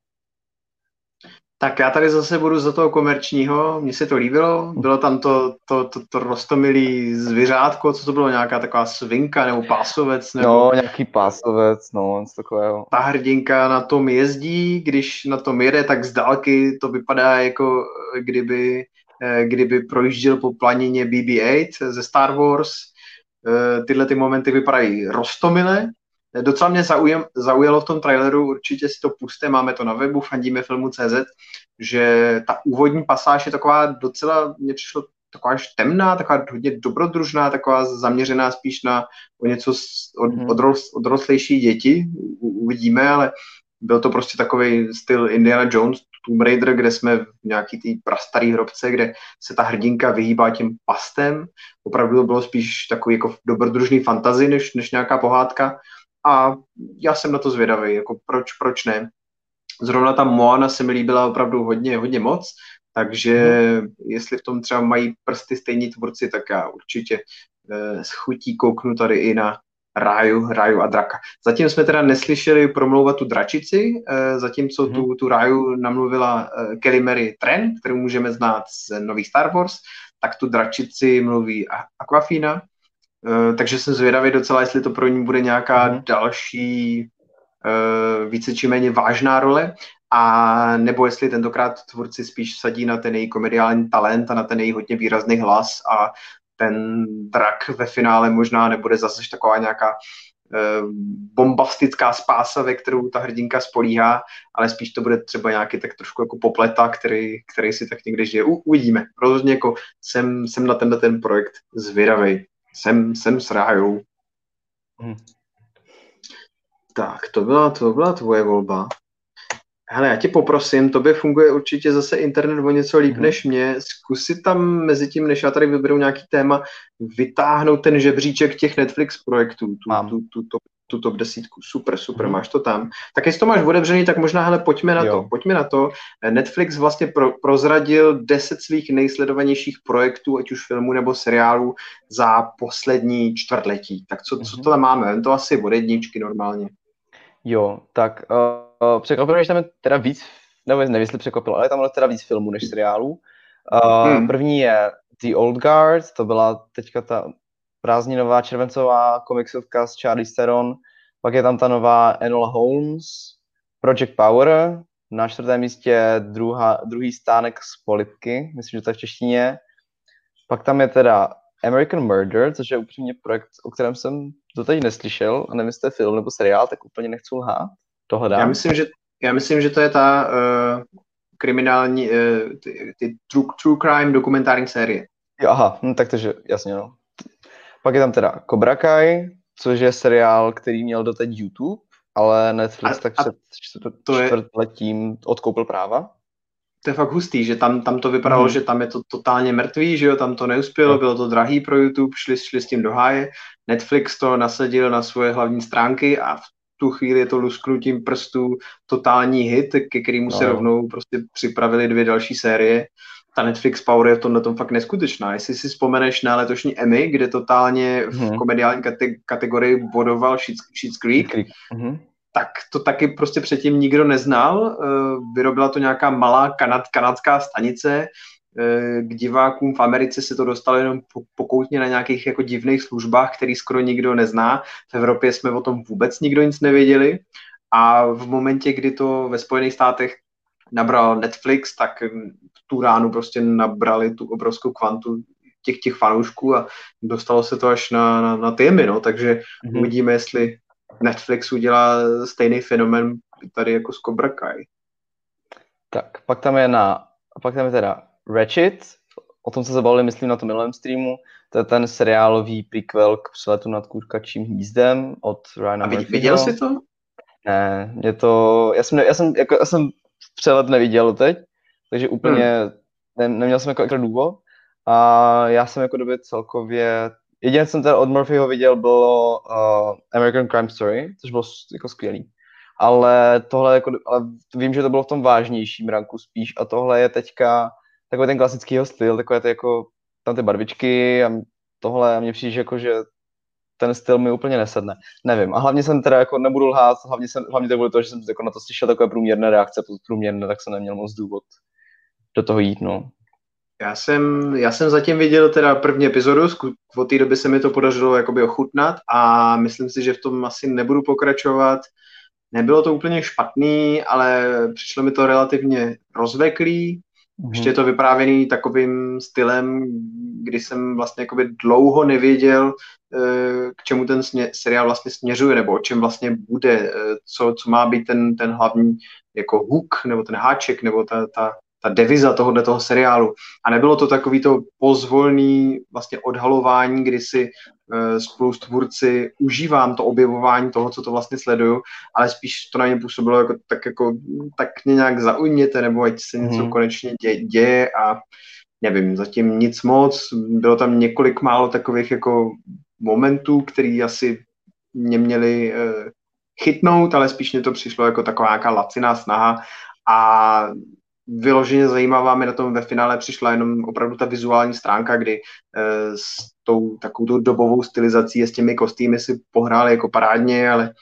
[SPEAKER 1] Tak já tady zase budu za toho komerčního, mně se to líbilo, bylo tam to, to, to, to rostomilý zvířátko, co to bylo, nějaká taková svinka nebo pásovec? Nebo...
[SPEAKER 2] No, nějaký pásovec, no, něco takového.
[SPEAKER 1] Ta hrdinka na tom jezdí, když na tom jede, tak z dálky to vypadá jako kdyby, eh, kdyby projížděl po planině BB-8 ze Star Wars. Eh, tyhle ty momenty vypadají rostomile, Docela mě zaujalo v tom traileru, určitě si to puste, máme to na webu, fandíme filmu CZ, že ta úvodní pasáž je taková docela, mně přišlo taková až temná, taková hodně dobrodružná, taková zaměřená spíš na o něco od, mm. odrost, odrostlejší děti, u, uvidíme, ale byl to prostě takový styl Indiana Jones, Tomb Raider, kde jsme v nějaký té prastarý hrobce, kde se ta hrdinka vyhýbá tím pastem. Opravdu to bylo spíš takový jako dobrodružný fantazy, než, než nějaká pohádka a já jsem na to zvědavý, jako proč, proč ne. Zrovna ta Moana se mi líbila opravdu hodně, hodně moc, takže hmm. jestli v tom třeba mají prsty stejní tvůrci, tak já určitě eh, schutí kouknu tady i na Ráju, Ráju a Draka. Zatím jsme teda neslyšeli promlouvat tu dračici, eh, zatímco hmm. tu, tu Ráju namluvila eh, Kelly Mary Tren, kterou můžeme znát z nových Star Wars, tak tu dračici mluví Aquafina, takže jsem zvědavý docela, jestli to pro ní bude nějaká mm. další uh, více či méně vážná role, a nebo jestli tentokrát tvůrci spíš sadí na ten její komediální talent a na ten její hodně výrazný hlas a ten drak ve finále možná nebude zase taková nějaká uh, bombastická spása, ve kterou ta hrdinka spolíhá, ale spíš to bude třeba nějaký tak trošku jako popleta, který, který si tak někde žije. U, uvidíme. Rozhodně jako jsem, jsem na tenhle ten projekt zvědavý jsem, jsem s rájou. Hmm. Tak, to byla, to byla tvoje volba. Hele, já tě poprosím, tobě funguje určitě zase internet o něco líp hmm. než mě. Zkusit tam mezi tím, než já tady vyberu nějaký téma, vytáhnout ten žebříček těch Netflix projektů, tu, Mám. tu, tu, tu, tu top desítku. Super, super, hmm. máš to tam. Tak jestli to máš otevřený, tak možná, hele, pojďme na jo. to. Pojďme na to. Netflix vlastně pro, prozradil deset svých nejsledovanějších projektů, ať už filmů nebo seriálů, za poslední čtvrtletí. Tak co, hmm. co to tam máme? To asi od jedničky normálně.
[SPEAKER 2] Jo, tak uh, překvapilo, že tam je teda víc, nebo nevím, jestli překvapilo, ale je tam teda víc filmů než seriálů. Uh, hmm. První je The Old Guard, to byla teďka ta prázdninová červencová komiksovka s Charlie Theron, pak je tam ta nová Enola Holmes, Project Power, na čtvrtém místě druhá, druhý stánek z Politky, myslím, že to je v češtině. Pak tam je teda American Murder, což je upřímně projekt, o kterém jsem doteď neslyšel a nevím, jestli to je film nebo seriál, tak úplně nechci lhát. To hledám.
[SPEAKER 1] Já myslím, že, já myslím, že to je ta uh, kriminální, uh, ty, ty true, true crime dokumentární série.
[SPEAKER 2] Jo, aha, no, tak takže jasně, no. Pak je tam teda Cobra Kai, což je seriál, který měl doteď YouTube, ale Netflix a, tak před čtvrtletím odkoupil práva.
[SPEAKER 1] To je fakt hustý, že tam, tam to vypadalo, hmm. že tam je to totálně mrtvý, že jo, tam to neuspělo, bylo to drahý pro YouTube, šli, šli s tím do háje. Netflix to nasadil na svoje hlavní stránky a v tu chvíli je to lusknutím prstů totální hit, ke kterému no. se rovnou prostě připravili dvě další série ta Netflix Power je v tomhle tom fakt neskutečná. Jestli si vzpomeneš na letošní Emmy, kde totálně v hmm. komediální kate- kategorii bodoval Schitt's Creek, Creek. Hmm. tak to taky prostě předtím nikdo neznal. Eh, vyrobila to nějaká malá kanad, kanadská stanice, eh, k divákům v Americe se to dostalo jenom pokoutně na nějakých jako divných službách, který skoro nikdo nezná. V Evropě jsme o tom vůbec nikdo nic nevěděli. A v momentě, kdy to ve Spojených státech nabral Netflix, tak tu ránu prostě nabrali tu obrovskou kvantu těch, těch fanoušků a dostalo se to až na, na, na týmy, no, takže mm-hmm. uvidíme, jestli Netflix udělá stejný fenomen tady jako s Cobra Kai.
[SPEAKER 2] Tak, pak tam je na, pak tam je teda Ratchet, o tom se zabavili, myslím, na tom minulém streamu, to je ten seriálový prequel k přeletu nad kůrkačím hnízdem od Ryana
[SPEAKER 1] A viděl, viděl jsi to?
[SPEAKER 2] Ne, je to, já jsem, já jsem, jako, já jsem přelet neviděl teď, takže úplně hmm. ne, neměl jsem jako, jako důvod. A já jsem jako době celkově Jediné, co jsem teda od Murphyho viděl, bylo uh, American Crime Story, což bylo jako skvělý. Ale tohle, jako, ale vím, že to bylo v tom vážnějším ranku spíš a tohle je teďka takový ten klasický styl, takové ty jako tam ty barvičky a tohle a mně přijde, jako, že ten styl mi úplně nesedne. Nevím. A hlavně jsem teda jako nebudu lhát, hlavně, jsem, hlavně to bylo to, že jsem jako na to slyšel takové průměrné reakce, průměrné, tak jsem neměl moc důvod do toho jít, no.
[SPEAKER 1] Já jsem, já jsem zatím viděl teda první epizodu, od té doby se mi to podařilo jakoby ochutnat a myslím si, že v tom asi nebudu pokračovat. Nebylo to úplně špatný, ale přišlo mi to relativně rozveklý. Mm-hmm. Ještě je to vyprávěný takovým stylem, kdy jsem vlastně jakoby dlouho nevěděl, eh, k čemu ten smě, seriál vlastně směřuje, nebo o čem vlastně bude, eh, co, co má být ten, ten hlavní jako hook, nebo ten háček, nebo ta, ta, ta deviza tohohle toho seriálu. A nebylo to takový to pozvolný vlastně odhalování, kdy si uh, spolu s tvůrci užívám to objevování toho, co to vlastně sleduju, ale spíš to na ně působilo jako, tak jako, tak mě nějak zaujměte, nebo ať se něco hmm. konečně dě, děje a nevím, zatím nic moc, bylo tam několik málo takových jako momentů, který asi mě měli uh, chytnout, ale spíš mě to přišlo jako taková nějaká laciná snaha a vyloženě zajímavá mi na tom ve finále přišla jenom opravdu ta vizuální stránka, kdy e, s tou takovou dobovou stylizací a s těmi kostýmy si pohráli jako parádně, ale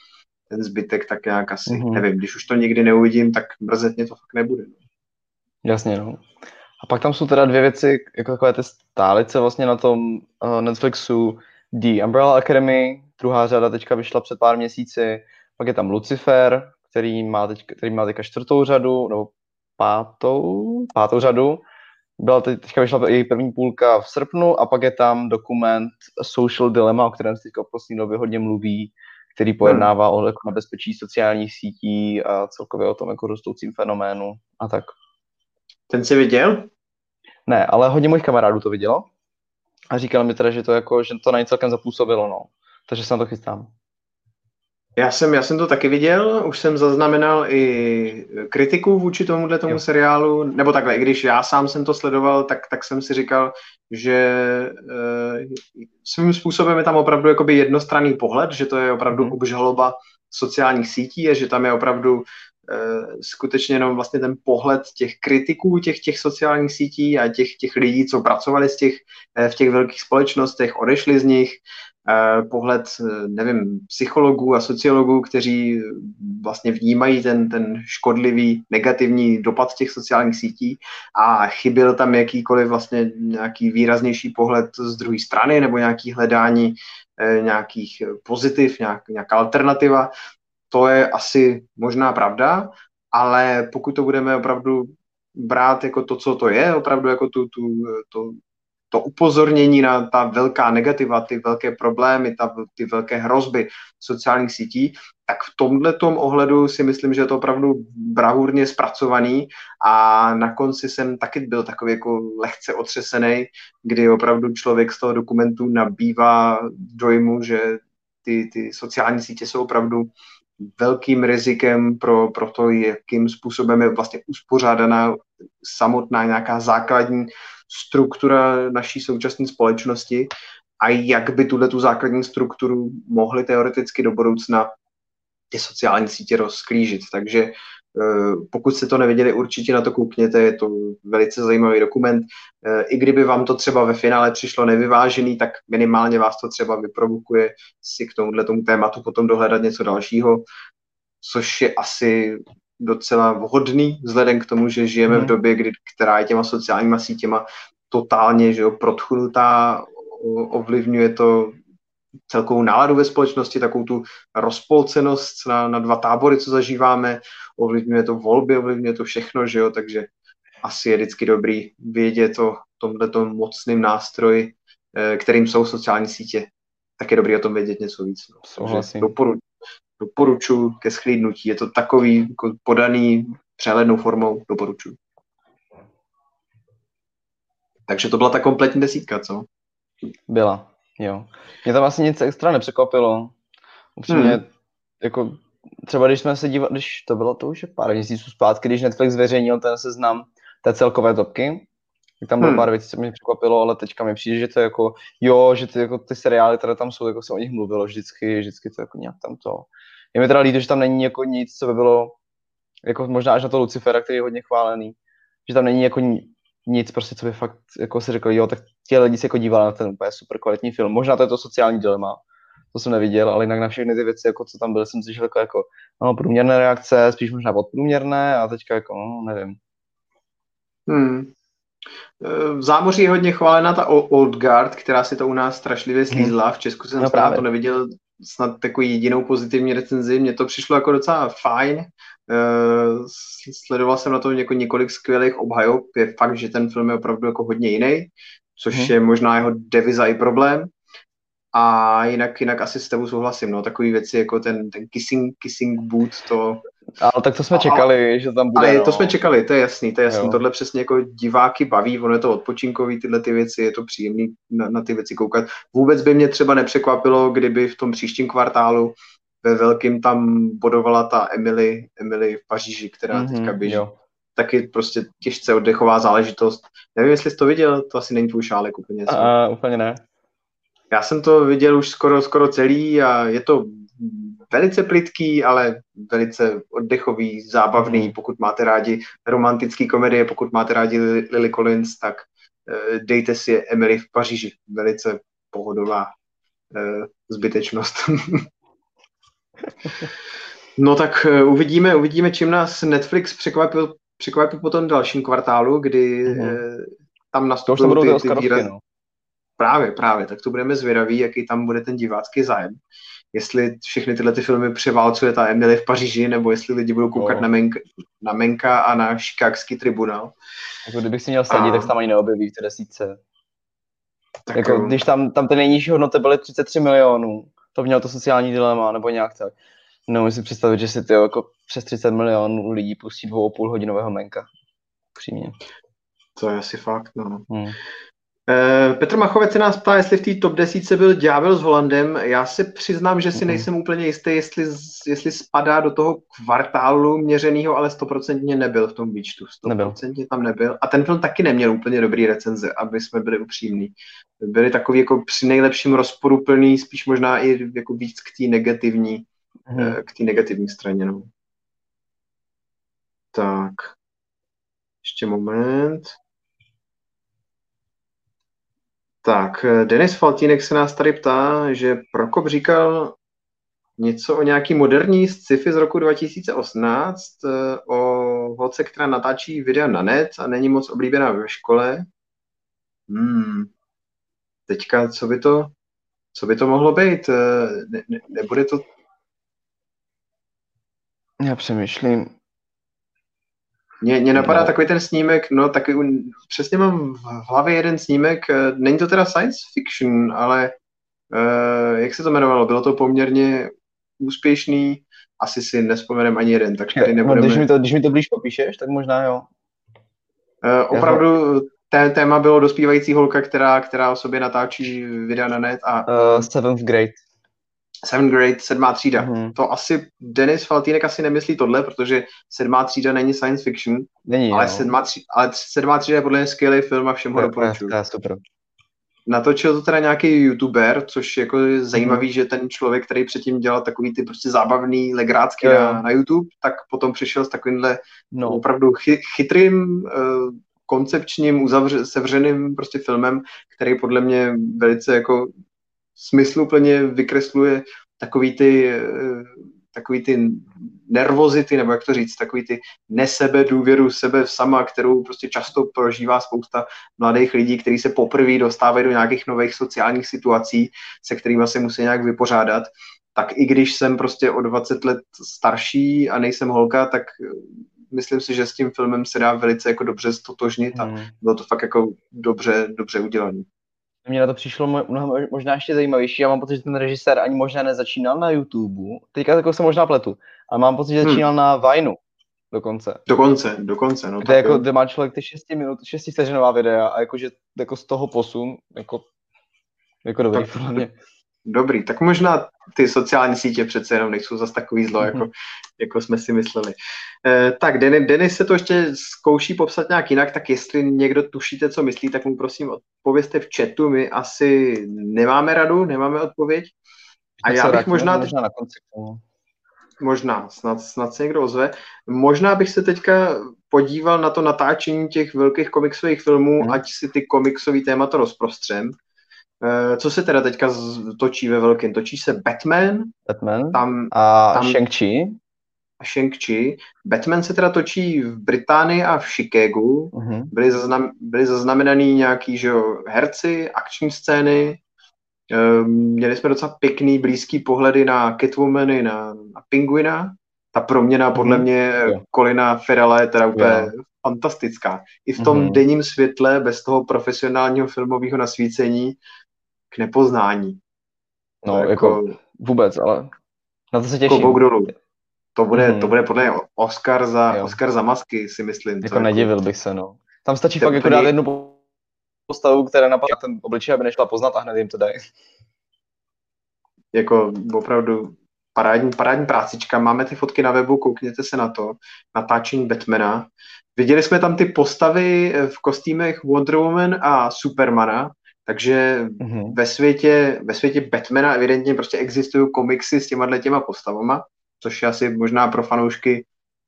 [SPEAKER 1] ten zbytek tak nějak asi, mm-hmm. nevím, když už to nikdy neuvidím, tak mrzet mě to fakt nebude. No.
[SPEAKER 2] Jasně, no. A pak tam jsou teda dvě věci, jako takové ty stálice vlastně na tom uh, Netflixu, The Umbrella Academy, druhá řada teďka vyšla před pár měsíci, pak je tam Lucifer, který má, teď, který má teďka čtvrtou řadu, nebo pátou, pátou řadu. Byla teď, teďka vyšla její první půlka v srpnu a pak je tam dokument Social Dilemma, o kterém se teďka v poslední době hodně mluví, který pojednává hmm. o jako nebezpečí sociálních sítí a celkově o tom jako rostoucím fenoménu a tak.
[SPEAKER 1] Ten jsi viděl?
[SPEAKER 2] Ne, ale hodně mojich kamarádů to vidělo a říkal mi teda, že to jako, že to na ně celkem zapůsobilo, no. Takže se na to chystám.
[SPEAKER 1] Já jsem, já jsem to taky viděl, už jsem zaznamenal i kritiku vůči tomuhle tomu jo. seriálu, nebo takhle, i když já sám jsem to sledoval, tak, tak jsem si říkal, že e, svým způsobem je tam opravdu jakoby jednostranný pohled, že to je opravdu hmm. obžaloba sociálních sítí a že tam je opravdu e, skutečně jenom vlastně ten pohled těch kritiků těch, těch sociálních sítí a těch, těch lidí, co pracovali z těch, e, v těch velkých společnostech, odešli z nich, Eh, pohled, eh, nevím, psychologů a sociologů, kteří vlastně vnímají ten, ten škodlivý, negativní dopad těch sociálních sítí a chyběl tam jakýkoliv vlastně nějaký výraznější pohled z druhé strany nebo nějaký hledání eh, nějakých pozitiv, nějak, nějaká alternativa. To je asi možná pravda, ale pokud to budeme opravdu brát jako to, co to je, opravdu jako tu, tu, to, to upozornění na ta velká negativa, ty velké problémy, ta, ty velké hrozby sociálních sítí, tak v tomhle ohledu si myslím, že je to opravdu bravurně zpracovaný a na konci jsem taky byl takový jako lehce otřesený, kdy opravdu člověk z toho dokumentu nabývá dojmu, že ty, ty sociální sítě jsou opravdu velkým rizikem pro, pro to, jakým způsobem je vlastně uspořádaná samotná nějaká základní struktura naší současné společnosti a jak by tuhle tu základní strukturu mohly teoreticky do budoucna ty sociální sítě rozklížit. Takže pokud jste to neviděli, určitě na to koukněte, je to velice zajímavý dokument. Eh, I kdyby vám to třeba ve finále přišlo nevyvážený, tak minimálně vás to třeba vyprovokuje si k tomuhle tomu tématu potom dohledat něco dalšího, což je asi docela vhodný, vzhledem k tomu, že žijeme v mhm. době, kdy, která je těma sociálníma sítěma totálně že jo, protchnutá, ovlivňuje to celkovou náladu ve společnosti, takovou tu rozpolcenost na, na dva tábory, co zažíváme, ovlivňuje to volby, ovlivňuje to všechno, že jo, takže asi je vždycky dobrý vědět o tomto mocným nástroji, eh, kterým jsou sociální sítě, tak je dobrý o tom vědět něco víc. No. Doporu, doporučuji ke schlídnutí. Je to takový jako podaný přehlednou formou, doporučuji. Takže to byla ta kompletní desítka, co?
[SPEAKER 2] Byla, jo. Mě tam asi nic extra nepřekvapilo. Upřímně, hmm. jako třeba když jsme se dívali, když to bylo to už je pár měsíců zpátky, když Netflix zveřejnil ten seznam té celkové topky, Tak tam bylo hmm. pár věcí, co mě překvapilo, ale teďka mi přijde, že to je jako, jo, že ty, jako, ty seriály, které tam jsou, jako se o nich mluvilo vždycky, vždycky to jako nějak tam to. Je mi teda líto, že tam není jako nic, co by bylo, jako možná až na to Lucifera, který je hodně chválený, že tam není jako nic, prostě, co by fakt jako si řekl, jo, tak ti lidi se jako dívali na ten úplně super kvalitní film. Možná to je to sociální dilema, to jsem neviděl, ale jinak na všechny ty věci, jako co tam byly, jsem slyšel jako, jako no, průměrné reakce, spíš možná podprůměrné a teďka jako, no, nevím.
[SPEAKER 1] Hmm. V zámoří je hodně chválená ta Old Guard, která si to u nás strašlivě slízla. V Česku jsem no, právě. to neviděl snad takový jedinou pozitivní recenzi. Mně to přišlo jako docela fajn. Sledoval jsem na to jako několik skvělých obhajob. Je fakt, že ten film je opravdu jako hodně jiný, což hmm. je možná jeho deviza i problém. A jinak, jinak asi s tebou souhlasím, no, takový věci jako ten, ten kissing, kissing boot, to...
[SPEAKER 2] Ale tak to jsme čekali, a, že tam bude,
[SPEAKER 1] Ale no. to jsme čekali, to je jasný, to je jasný, jo. tohle přesně jako diváky baví, ono je to odpočinkový, tyhle ty věci, je to příjemný na, na ty věci koukat. Vůbec by mě třeba nepřekvapilo, kdyby v tom příštím kvartálu ve velkým tam bodovala ta Emily, Emily v Paříži, která mm-hmm, teďka běží. Jo. Taky prostě těžce oddechová záležitost. Nevím, jestli jsi to viděl, to asi není tvůj šálek úplně.
[SPEAKER 2] Uh, úplně ne.
[SPEAKER 1] Já jsem to viděl už skoro, skoro celý a je to velice plitký, ale velice oddechový, zábavný, mhm. pokud máte rádi romantický komedie, pokud máte rádi Lily Collins, tak uh, dejte si Emily v Paříži. Velice pohodová uh, zbytečnost. no tak uh, uvidíme, uvidíme, čím nás Netflix překvapí, překvapí po tom dalším kvartálu, kdy mm-hmm. tam nastupují ty, ty výraz... no. Právě, právě, tak to budeme zvědaví, jaký tam bude ten divácký zájem. Jestli všechny tyhle ty filmy převálcuje ta Emily v Paříži, nebo jestli lidi budou koukat no. na, Menka, na Menka a na Chicagský tribunál.
[SPEAKER 2] Jako kdybych si měl sadit, a... tak se tam ani neobjeví v té desítce. Tak jako, když tam, tam ty nejnižší hodnoty byly 33 milionů, to mělo to sociální dilema, nebo nějak tak. No, si představit, že si ty jako přes 30 milionů lidí pustí dvou a půl hodinového menka. Přímě.
[SPEAKER 1] To je asi fakt, no. Hmm. Eh, Petr Machovec se nás ptá, jestli v té top 10 byl Ďábel s Holandem. Já si přiznám, že si nejsem úplně jistý, jestli, jestli spadá do toho kvartálu měřeného, ale stoprocentně nebyl v tom výčtu. Stoprocentně tam nebyl. A ten film taky neměl úplně dobrý recenze, aby jsme byli upřímní. Byli takový jako při nejlepším rozporu plný, spíš možná i jako víc k té negativní, hmm. k té negativní straně. No. Tak. Ještě moment. Tak, eh, Denis Faltínek se nás tady ptá, že Prokop říkal něco o nějaký moderní sci-fi z roku 2018, eh, o holce, která natáčí videa na net a není moc oblíbená ve škole. Hmm. Teďka, co by to, co by to mohlo být? Eh, ne, ne, nebude to...
[SPEAKER 2] Já přemýšlím.
[SPEAKER 1] Mně, mně napadá no. takový ten snímek, no taky přesně mám v hlavě jeden snímek, eh, není to teda science fiction, ale uh, jak se to jmenovalo, bylo to poměrně úspěšný, asi si nespomenem ani jeden, tak tady nebudeme...
[SPEAKER 2] No, když, mi to, když mi to blíž popíšeš, tak možná jo.
[SPEAKER 1] Uh, opravdu té, téma bylo dospívající holka, která, která o sobě natáčí videa na net a...
[SPEAKER 2] Uh, seventh grade.
[SPEAKER 1] Seventh grade, sedmá třída. Mm-hmm. To asi Denis Faltínek asi nemyslí tohle, protože sedmá třída není science fiction,
[SPEAKER 2] není,
[SPEAKER 1] ale, sedmá třída, ale sedmá třída je podle mě skvělý film a všem ho
[SPEAKER 2] super.
[SPEAKER 1] Natočil to teda nějaký youtuber, což jako je zajímavý, mm. že ten člověk, který předtím dělal takový ty prostě zábavný legrácky na, na YouTube, tak potom přišel s takovýmhle no. opravdu chy, chytrým, uh, koncepčním, uzavře, sevřeným prostě filmem, který podle mě velice jako smysluplně vykresluje takový ty, eh, takový ty nervozity, nebo jak to říct, takový ty nesebe důvěru sebe sama, kterou prostě často prožívá spousta mladých lidí, kteří se poprvé dostávají do nějakých nových sociálních situací, se kterými se musí nějak vypořádat, tak i když jsem prostě o 20 let starší a nejsem holka, tak eh, myslím si, že s tím filmem se dá velice jako dobře stotožnit a hmm. bylo to fakt jako dobře, dobře udělané.
[SPEAKER 2] Mně na to přišlo mnohem, možná ještě zajímavější. Já mám pocit, že ten režisér ani možná nezačínal na YouTube. Teďka jako se možná pletu. Ale mám pocit, že hmm. začínal hmm. na Vineu dokonce.
[SPEAKER 1] Dokonce, dokonce. No,
[SPEAKER 2] kde, jako, kde má člověk ty 6 minut, 6 vteřinová videa a jakože jako z toho posun, jako, jako dobrý, tak, podle mě.
[SPEAKER 1] Dobrý, tak možná ty sociální sítě přece jenom nejsou zas takový zlo, jako jako jsme si mysleli. Eh, tak, Denis, Denis se to ještě zkouší popsat nějak jinak, tak jestli někdo tušíte, co myslí, tak mu prosím odpovězte v chatu, my asi nemáme radu, nemáme odpověď. A já bych možná...
[SPEAKER 2] Možná na konci.
[SPEAKER 1] Možná, snad, snad se někdo ozve. Možná bych se teďka podíval na to natáčení těch velkých komiksových filmů, hmm. ať si ty komiksový témata rozprostřem. Eh, co se teda teďka točí ve velkém? Točí se Batman.
[SPEAKER 2] Batman. Tam, a tam, Shang-Chi.
[SPEAKER 1] A Shang-Chi. Batman se teda točí v Británii a v Chicagu. Uh-huh. Byly, zaznam, byly zaznamenaný nějaký že jo, herci, akční scény. Ehm, měli jsme docela pěkný, blízký pohledy na Catwomany, na, na Penguina. Ta proměna podle uh-huh. mě yeah. Colina Ferrella je teda úplně yeah. fantastická. I v tom uh-huh. denním světle, bez toho profesionálního filmového nasvícení, k nepoznání.
[SPEAKER 2] No, jako, jako vůbec, ale na to se těším.
[SPEAKER 1] Dolů. To bude, mm. to bude podle mě Oscar za, Oscar za masky, si myslím.
[SPEAKER 2] Jako nedivil bych se, no. Tam stačí fakt jako dát jednu postavu, která napadá ten obličej, aby nešla poznat a hned jim to dají.
[SPEAKER 1] Jako opravdu parádní, parádní prácička. Máme ty fotky na webu, koukněte se na to. Natáčení Batmana. Viděli jsme tam ty postavy v kostýmech Wonder Woman a Supermana, takže mm-hmm. ve, světě, ve světě Batmana evidentně prostě existují komiksy s těma těma postavama, což je asi možná pro fanoušky,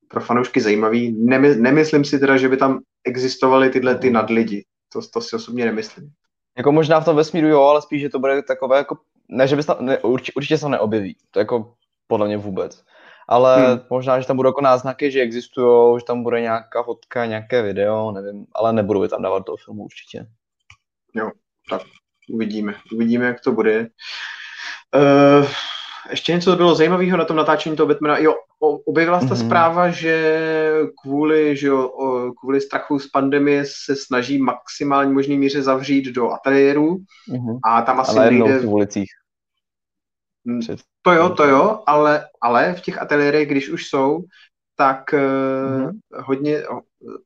[SPEAKER 1] pro fanoušky zajímavý. Nemy, nemyslím si teda, že by tam existovaly tyhle ty mhm. nadlidi. To, to si osobně nemyslím.
[SPEAKER 2] Jako možná v tom vesmíru jo, ale spíš, že to bude takové jako, ne, že by tam, ne, určitě, určitě se neobjeví. To jako podle mě vůbec. Ale hmm. možná, že tam budou jako náznaky, že existují, že tam bude nějaká fotka, nějaké video, nevím, ale nebudu je tam dávat do filmu určitě.
[SPEAKER 1] Jo, tak uvidíme. Uvidíme, jak to bude. Uh, ještě něco bylo zajímavého na tom natáčení toho Batmana. Jo, objevila se ta mm-hmm. zpráva, že kvůli, že jo, kvůli strachu z pandemie se snaží maximální možný míře zavřít do ateliéru mm-hmm. a tam asi ale nejde...
[SPEAKER 2] v ulicích.
[SPEAKER 1] Mm, to jo, to jo, ale, ale v těch ateliérech, když už jsou, tak mm-hmm. hodně,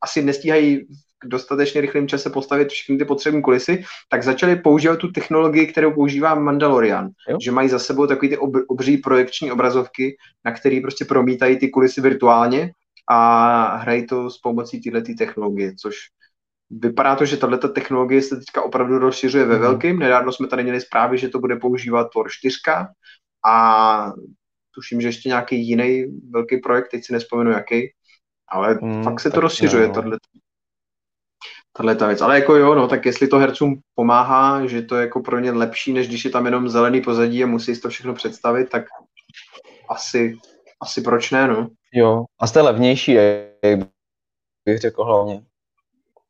[SPEAKER 1] asi nestíhají dostatečně rychlém čase postavit všechny ty potřebné kulisy, tak začali používat tu technologii, kterou používá Mandalorian, jo. že mají za sebou takový ty ob, obří projekční obrazovky, na který prostě promítají ty kulisy virtuálně a hrají to s pomocí této technologie, což vypadá to, že tato technologie se teďka opravdu rozšiřuje ve mhm. velkým. Nedávno jsme tady měli zprávy, že to bude používat Thor 4 a tuším, že ještě nějaký jiný velký projekt, teď si nespomenu jaký, ale hmm, fakt se to rozšiřuje, no tahle ta věc. Ale jako jo, no, tak jestli to hercům pomáhá, že to je jako pro ně lepší, než když je tam jenom zelený pozadí a musí si to všechno představit, tak asi, asi proč ne, no.
[SPEAKER 2] Jo, a jste levnější, jak bych řekl hlavně.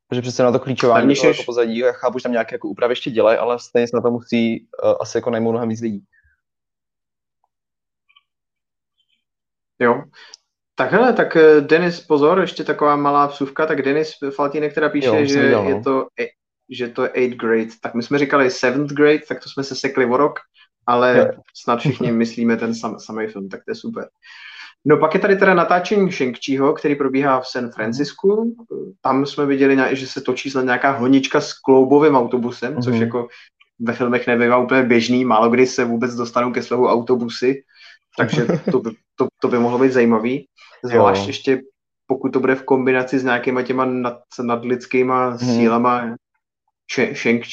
[SPEAKER 2] Protože přece na to klíčování toho jako pozadí, já chápu, že tam nějaké jako úpravy ještě dělají, ale stejně se na to musí uh, asi jako najmout mnohem víc lidí.
[SPEAKER 1] Jo, tak hele, tak eh, Denis, pozor, ještě taková malá vsuvka, tak Denis Faltínek teda píše, jo, že, viděl, no. je to, že to je 8th grade, tak my jsme říkali 7th grade, tak to jsme se sekli o rok, ale jo. snad všichni myslíme ten sam, samý film, tak to je super. No pak je tady teda natáčení shang který probíhá v San Francisku. Tam jsme viděli, že se točí snad nějaká honička s kloubovým autobusem, mm-hmm. což mhm. jako ve filmech nebývá úplně běžný, málo kdy se vůbec dostanou ke slovu autobusy, takže to by, to, to by mohlo být zajímavý. Zvlášť jo. ještě pokud to bude v kombinaci s nějakýma těma nad, nadlidskýma hmm. sílama shang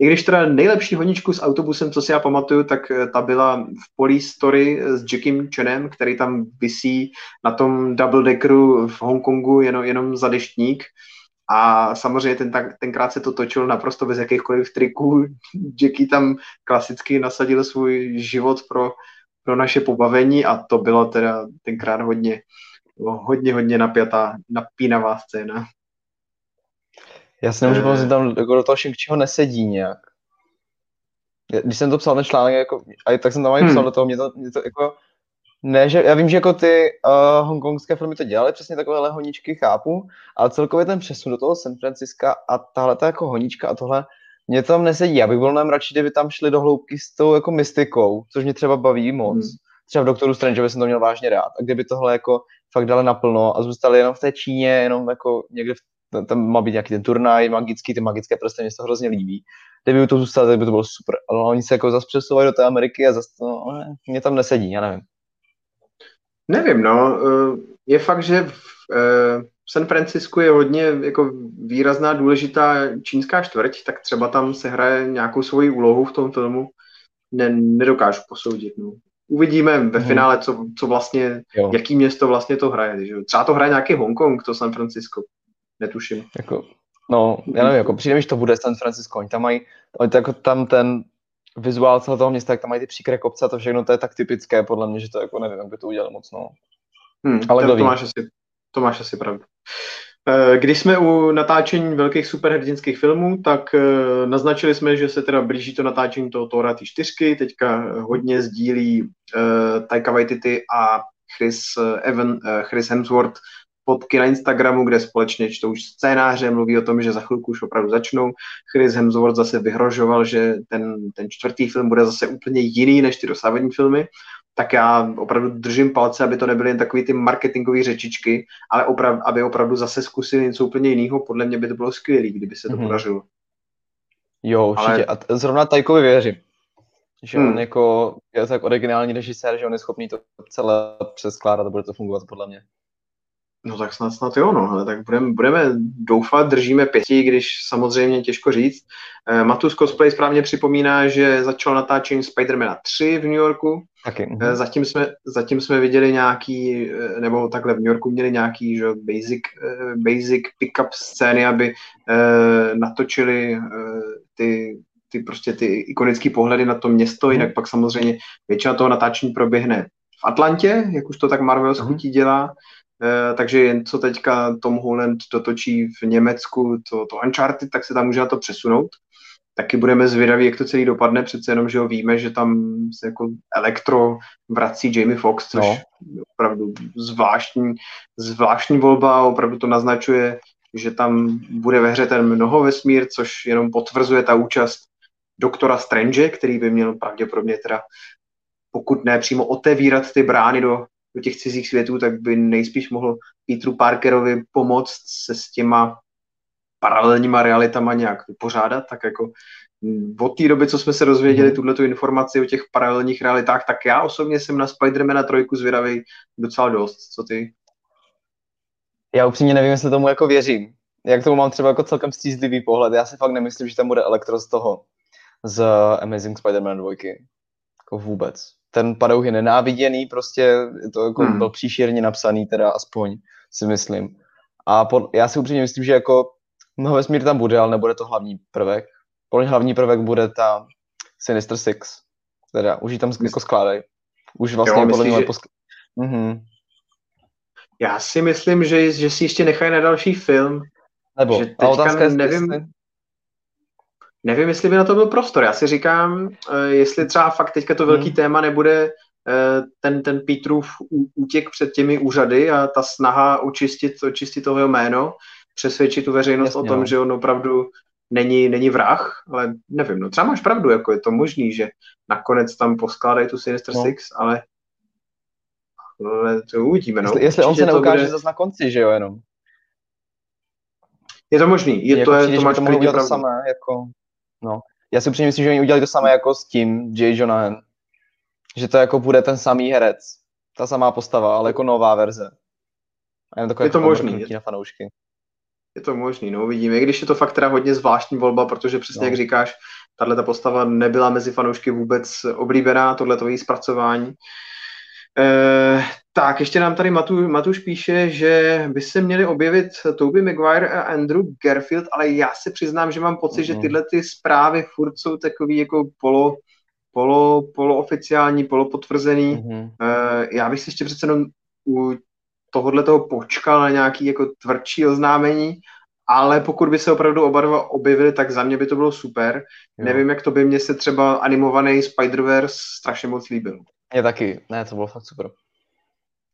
[SPEAKER 1] I když teda nejlepší honičku s autobusem, co si já pamatuju, tak eh, ta byla v Police Story s Jackiem Chenem, který tam visí na tom double deckeru v Hongkongu jenom, jenom za deštník. A samozřejmě ten, tenkrát se to točilo naprosto bez jakýchkoliv triků. Jackie tam klasicky nasadil svůj život pro pro naše pobavení a to bylo teda tenkrát hodně, hodně, hodně napjatá, napínavá scéna.
[SPEAKER 2] Já si nemůžu že tam jako do toho Shang-Chiho nesedí nějak. Když jsem to psal ten článek, jako, a tak jsem tam hmm. psal do toho, mě to, mě to jako, ne, že já vím, že jako ty uh, hongkongské filmy to dělaly, přesně takovéhle honičky chápu, ale celkově ten přesun do toho San Francisca a tahle ta jako honička a tohle, mě tam nesedí. Já bych byl nám radši, kdyby tam šli do hloubky s tou jako mystikou, což mě třeba baví moc. Hmm. Třeba v Doktoru Strange jsem to měl vážně rád. A kdyby tohle jako fakt dali naplno a zůstali jenom v té Číně, jenom jako někde v, tam má být nějaký ten turnaj magický, ty magické prsty, mě se to hrozně líbí. Kdyby to zůstalo, tak by to bylo super. Ale oni se jako zase přesouvají do té Ameriky a zase to, no, mě tam nesedí, já nevím.
[SPEAKER 1] Nevím, no. Eh, je fakt, že v eh, San Francisku je hodně jako výrazná, důležitá čínská čtvrť, tak třeba tam se hraje nějakou svoji úlohu v tom filmu. Ne, nedokážu posoudit. No. Uvidíme ve hmm. finále, co, co vlastně, jo. jaký město vlastně to hraje. Že? Třeba to hraje nějaký Hongkong, to San Francisco. Netuším.
[SPEAKER 2] Jako, no, já nevím, jako přijde mi, že to bude San Francisco. Oni tam mají, oni jako tam ten vizuál celého toho města, jak tam mají ty příkré kopce a to všechno, to je tak typické, podle mě, že to jako nevím, jak by to udělal moc, no.
[SPEAKER 1] Hmm, Ale to, to, máš asi, to máš asi pravdu. Eh, když jsme u natáčení velkých superhrdinských filmů, tak eh, naznačili jsme, že se teda blíží to natáčení toho Tora ty čtyřky, teďka hodně sdílí uh, Taika Waititi a Chris, Evan, uh, Chris Hemsworth fotky na Instagramu, kde společně čtou scénáře, mluví o tom, že za chvilku už opravdu začnou. Chris Hemsworth zase vyhrožoval, že ten, ten čtvrtý film bude zase úplně jiný než ty dosávadní filmy tak já opravdu držím palce, aby to nebyly jen takové ty marketingové řečičky, ale oprav, aby opravdu zase zkusili něco úplně jiného. Podle mě by to bylo skvělé, kdyby se to mm-hmm. podařilo.
[SPEAKER 2] Jo, určitě. Ale... A zrovna Tajkovi věřím. Že hmm. on jako je tak originální režisér, že on je schopný to celé přeskládat a bude to fungovat podle mě.
[SPEAKER 1] No tak snad, snad jo, no, ale tak budeme, budeme doufat, držíme pěti, když samozřejmě těžko říct. Eh, Matus Cosplay správně připomíná, že začal natáčení Spidermana 3 v New Yorku.
[SPEAKER 2] Okay.
[SPEAKER 1] Eh, mhm. Zatím, jsme, zatím jsme viděli nějaký, eh, nebo takhle v New Yorku měli nějaký že, basic, eh, basic pick-up scény, aby eh, natočili eh, ty, ty prostě ty ikonické pohledy na to město, mm. jinak pak samozřejmě většina toho natáčení proběhne v Atlantě, jak už to tak Marvel mm. dělá, Eh, takže jen co teďka Tom Holland dotočí v Německu to, to Uncharted, tak se tam může na to přesunout. Taky budeme zvědaví, jak to celý dopadne, přece jenom, že ho víme, že tam se jako elektro vrací Jamie Foxx, což no. je opravdu zvláštní, zvláštní volba, opravdu to naznačuje, že tam bude ve hře ten mnoho vesmír, což jenom potvrzuje ta účast doktora Strange, který by měl pravděpodobně teda pokud ne přímo otevírat ty brány do do těch cizích světů, tak by nejspíš mohl Petru Parkerovi pomoct se s těma paralelníma realitama nějak vypořádat, tak jako od té doby, co jsme se dozvěděli mm. tuhle informaci o těch paralelních realitách, tak já osobně jsem na Spidermana trojku zvědavý docela dost. Co ty?
[SPEAKER 2] Já upřímně nevím, jestli tomu jako věřím. Jak tomu mám třeba jako celkem stízlivý pohled. Já si fakt nemyslím, že tam bude elektro z toho, z Amazing Spider-Man 2. Jako vůbec ten padouch je nenáviděný, prostě je to jako hmm. byl příšerně napsaný, teda aspoň si myslím. A pod, já si upřímně myslím, že jako mnoho vesmír tam bude, ale nebude to hlavní prvek. Podle hlavní prvek bude ta Sinister Six, teda už ji tam jako skládají. Už vlastně jo, podle mě že... posk... mm-hmm.
[SPEAKER 1] Já si myslím, že, že si ještě nechají na další film.
[SPEAKER 2] Nebo, že teďka a otázka nevím, jestli...
[SPEAKER 1] Nevím, jestli by na to byl prostor. Já si říkám, eh, jestli třeba fakt teďka to velký hmm. téma nebude eh, ten, ten Petrův útěk před těmi úřady a ta snaha očistit, očistit toho jméno, přesvědčit tu veřejnost Jasně, o tom, no. že on opravdu není, není vrah, ale nevím, no třeba máš pravdu, jako je to možný, že nakonec tam poskládají tu Sinister no. Six, ale, ale to uvidíme, no.
[SPEAKER 2] Jestli, jestli on se neukáže bude... zase na konci, že jo, jenom.
[SPEAKER 1] Je to možný, je, jako to, je, to máš to pravdu.
[SPEAKER 2] To samé, jako No. Já si upřímně myslím, že oni udělali to samé jako s tím Jay Jonahan. Že to jako bude ten samý herec, ta samá postava, ale jako nová verze.
[SPEAKER 1] A je to jako možný.
[SPEAKER 2] Je, na fanoušky.
[SPEAKER 1] Je to možný, no uvidíme. I když je to fakt teda hodně zvláštní volba, protože přesně no. jak říkáš, tahle ta postava nebyla mezi fanoušky vůbec oblíbená, tohle její zpracování. Eh, tak, ještě nám tady Matu, Matuš píše, že by se měli objevit Toby Maguire a Andrew Garfield, ale já se přiznám, že mám pocit, mm-hmm. že mhm. tyhle ty zprávy furt jsou takový jako polo, polo, polooficiální, polopotvrzený. Mm-hmm. Uh, já bych si ještě přece jenom u tohohle toho počkal na nějaký jako tvrdší oznámení, ale pokud by se opravdu oba dva objevili, tak za mě by to bylo super. Jo. Nevím, jak to by mě se třeba animovaný Spider-Verse strašně moc líbil.
[SPEAKER 2] Je taky, ne, to bylo fakt super.